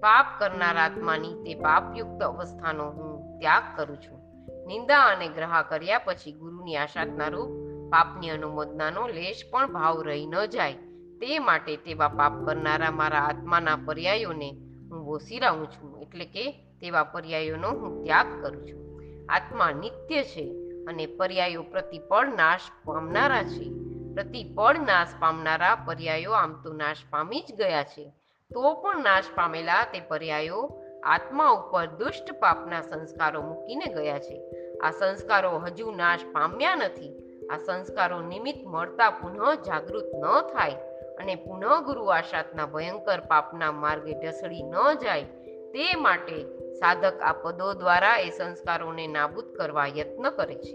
પાપ કરનાર આત્માની તે પાપયુક્ત અવસ્થાનો હું ત્યાગ કરું છું. નિંદા અને ગ્રહા કર્યા પછી ગુરુની આશાતના રૂપ પાપની અનુમોદનાનો લેશ પણ ભાવ રહી ન જાય. તે માટે તેવા પાપ કરનારા મારા આત્માના પર્યાયોને હું વોસીરાવું છું, એટલે કે તેવા પર્યાયોનો હું ત્યાગ કરું છું. આત્મા નિત્ય છે અને પર્યાયો પ્રતિપળ નાશ પામનારા છે. પ્રતિપળ નાશ પામનારા પર્યાયો આમ તો નાશ પામી જ ગયા છે. તો પણ નાશ પામેલા તે પર્યાયો આત્મા ઉપર દુષ્ટ પાપના સંસ્કારો મૂકીને ગયા છે. આ સંસ્કારો હજુ નાશ પામ્યા નથી. આ સંસ્કારો નિમિત્ત મળતા પુનઃ જાગૃત ન થાય. અને પુનઃ ગુરુ આશાતના ભયંકર પાપના માર્ગે ઢસડી ન જાય, તે માટે સાધક આ પદો દ્વારા એ સંસ્કારોને નાબૂદ કરવા યત્ન કરે છે.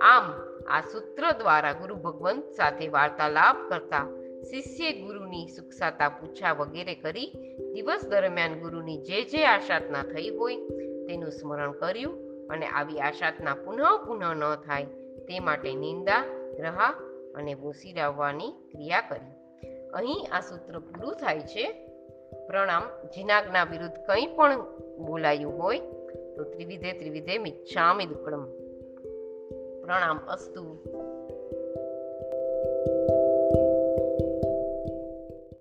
આમ, આ સૂત્ર દ્વારા ગુરુ ભગવંત સાથે વાર્તાલાપ કરતા શિષ્ય ગુરુની સુખસાતા પૂછા વગેરે કરી દિવસ દરમિયાન ગુરુની જે જે આશાતના થઈ હોય તેનું સ્મરણ કર્યું અને આવી આશાતના પુનઃ પુનઃ ન થાય, તે માટે નિંદા ગ્રહા અને વોસીરાવવાની ક્રિયા કરી. અહીં આ સૂત્ર પૂરું થાય છે. પ્રણામ. જીનાગના વિરુદ્ધ કંઈ પણ બોલાયું હોય તો ત્રિવિધે ત્રિવિધે મિચ્છામિ દુક્કડમ પ્રણામ. અસ્તુ.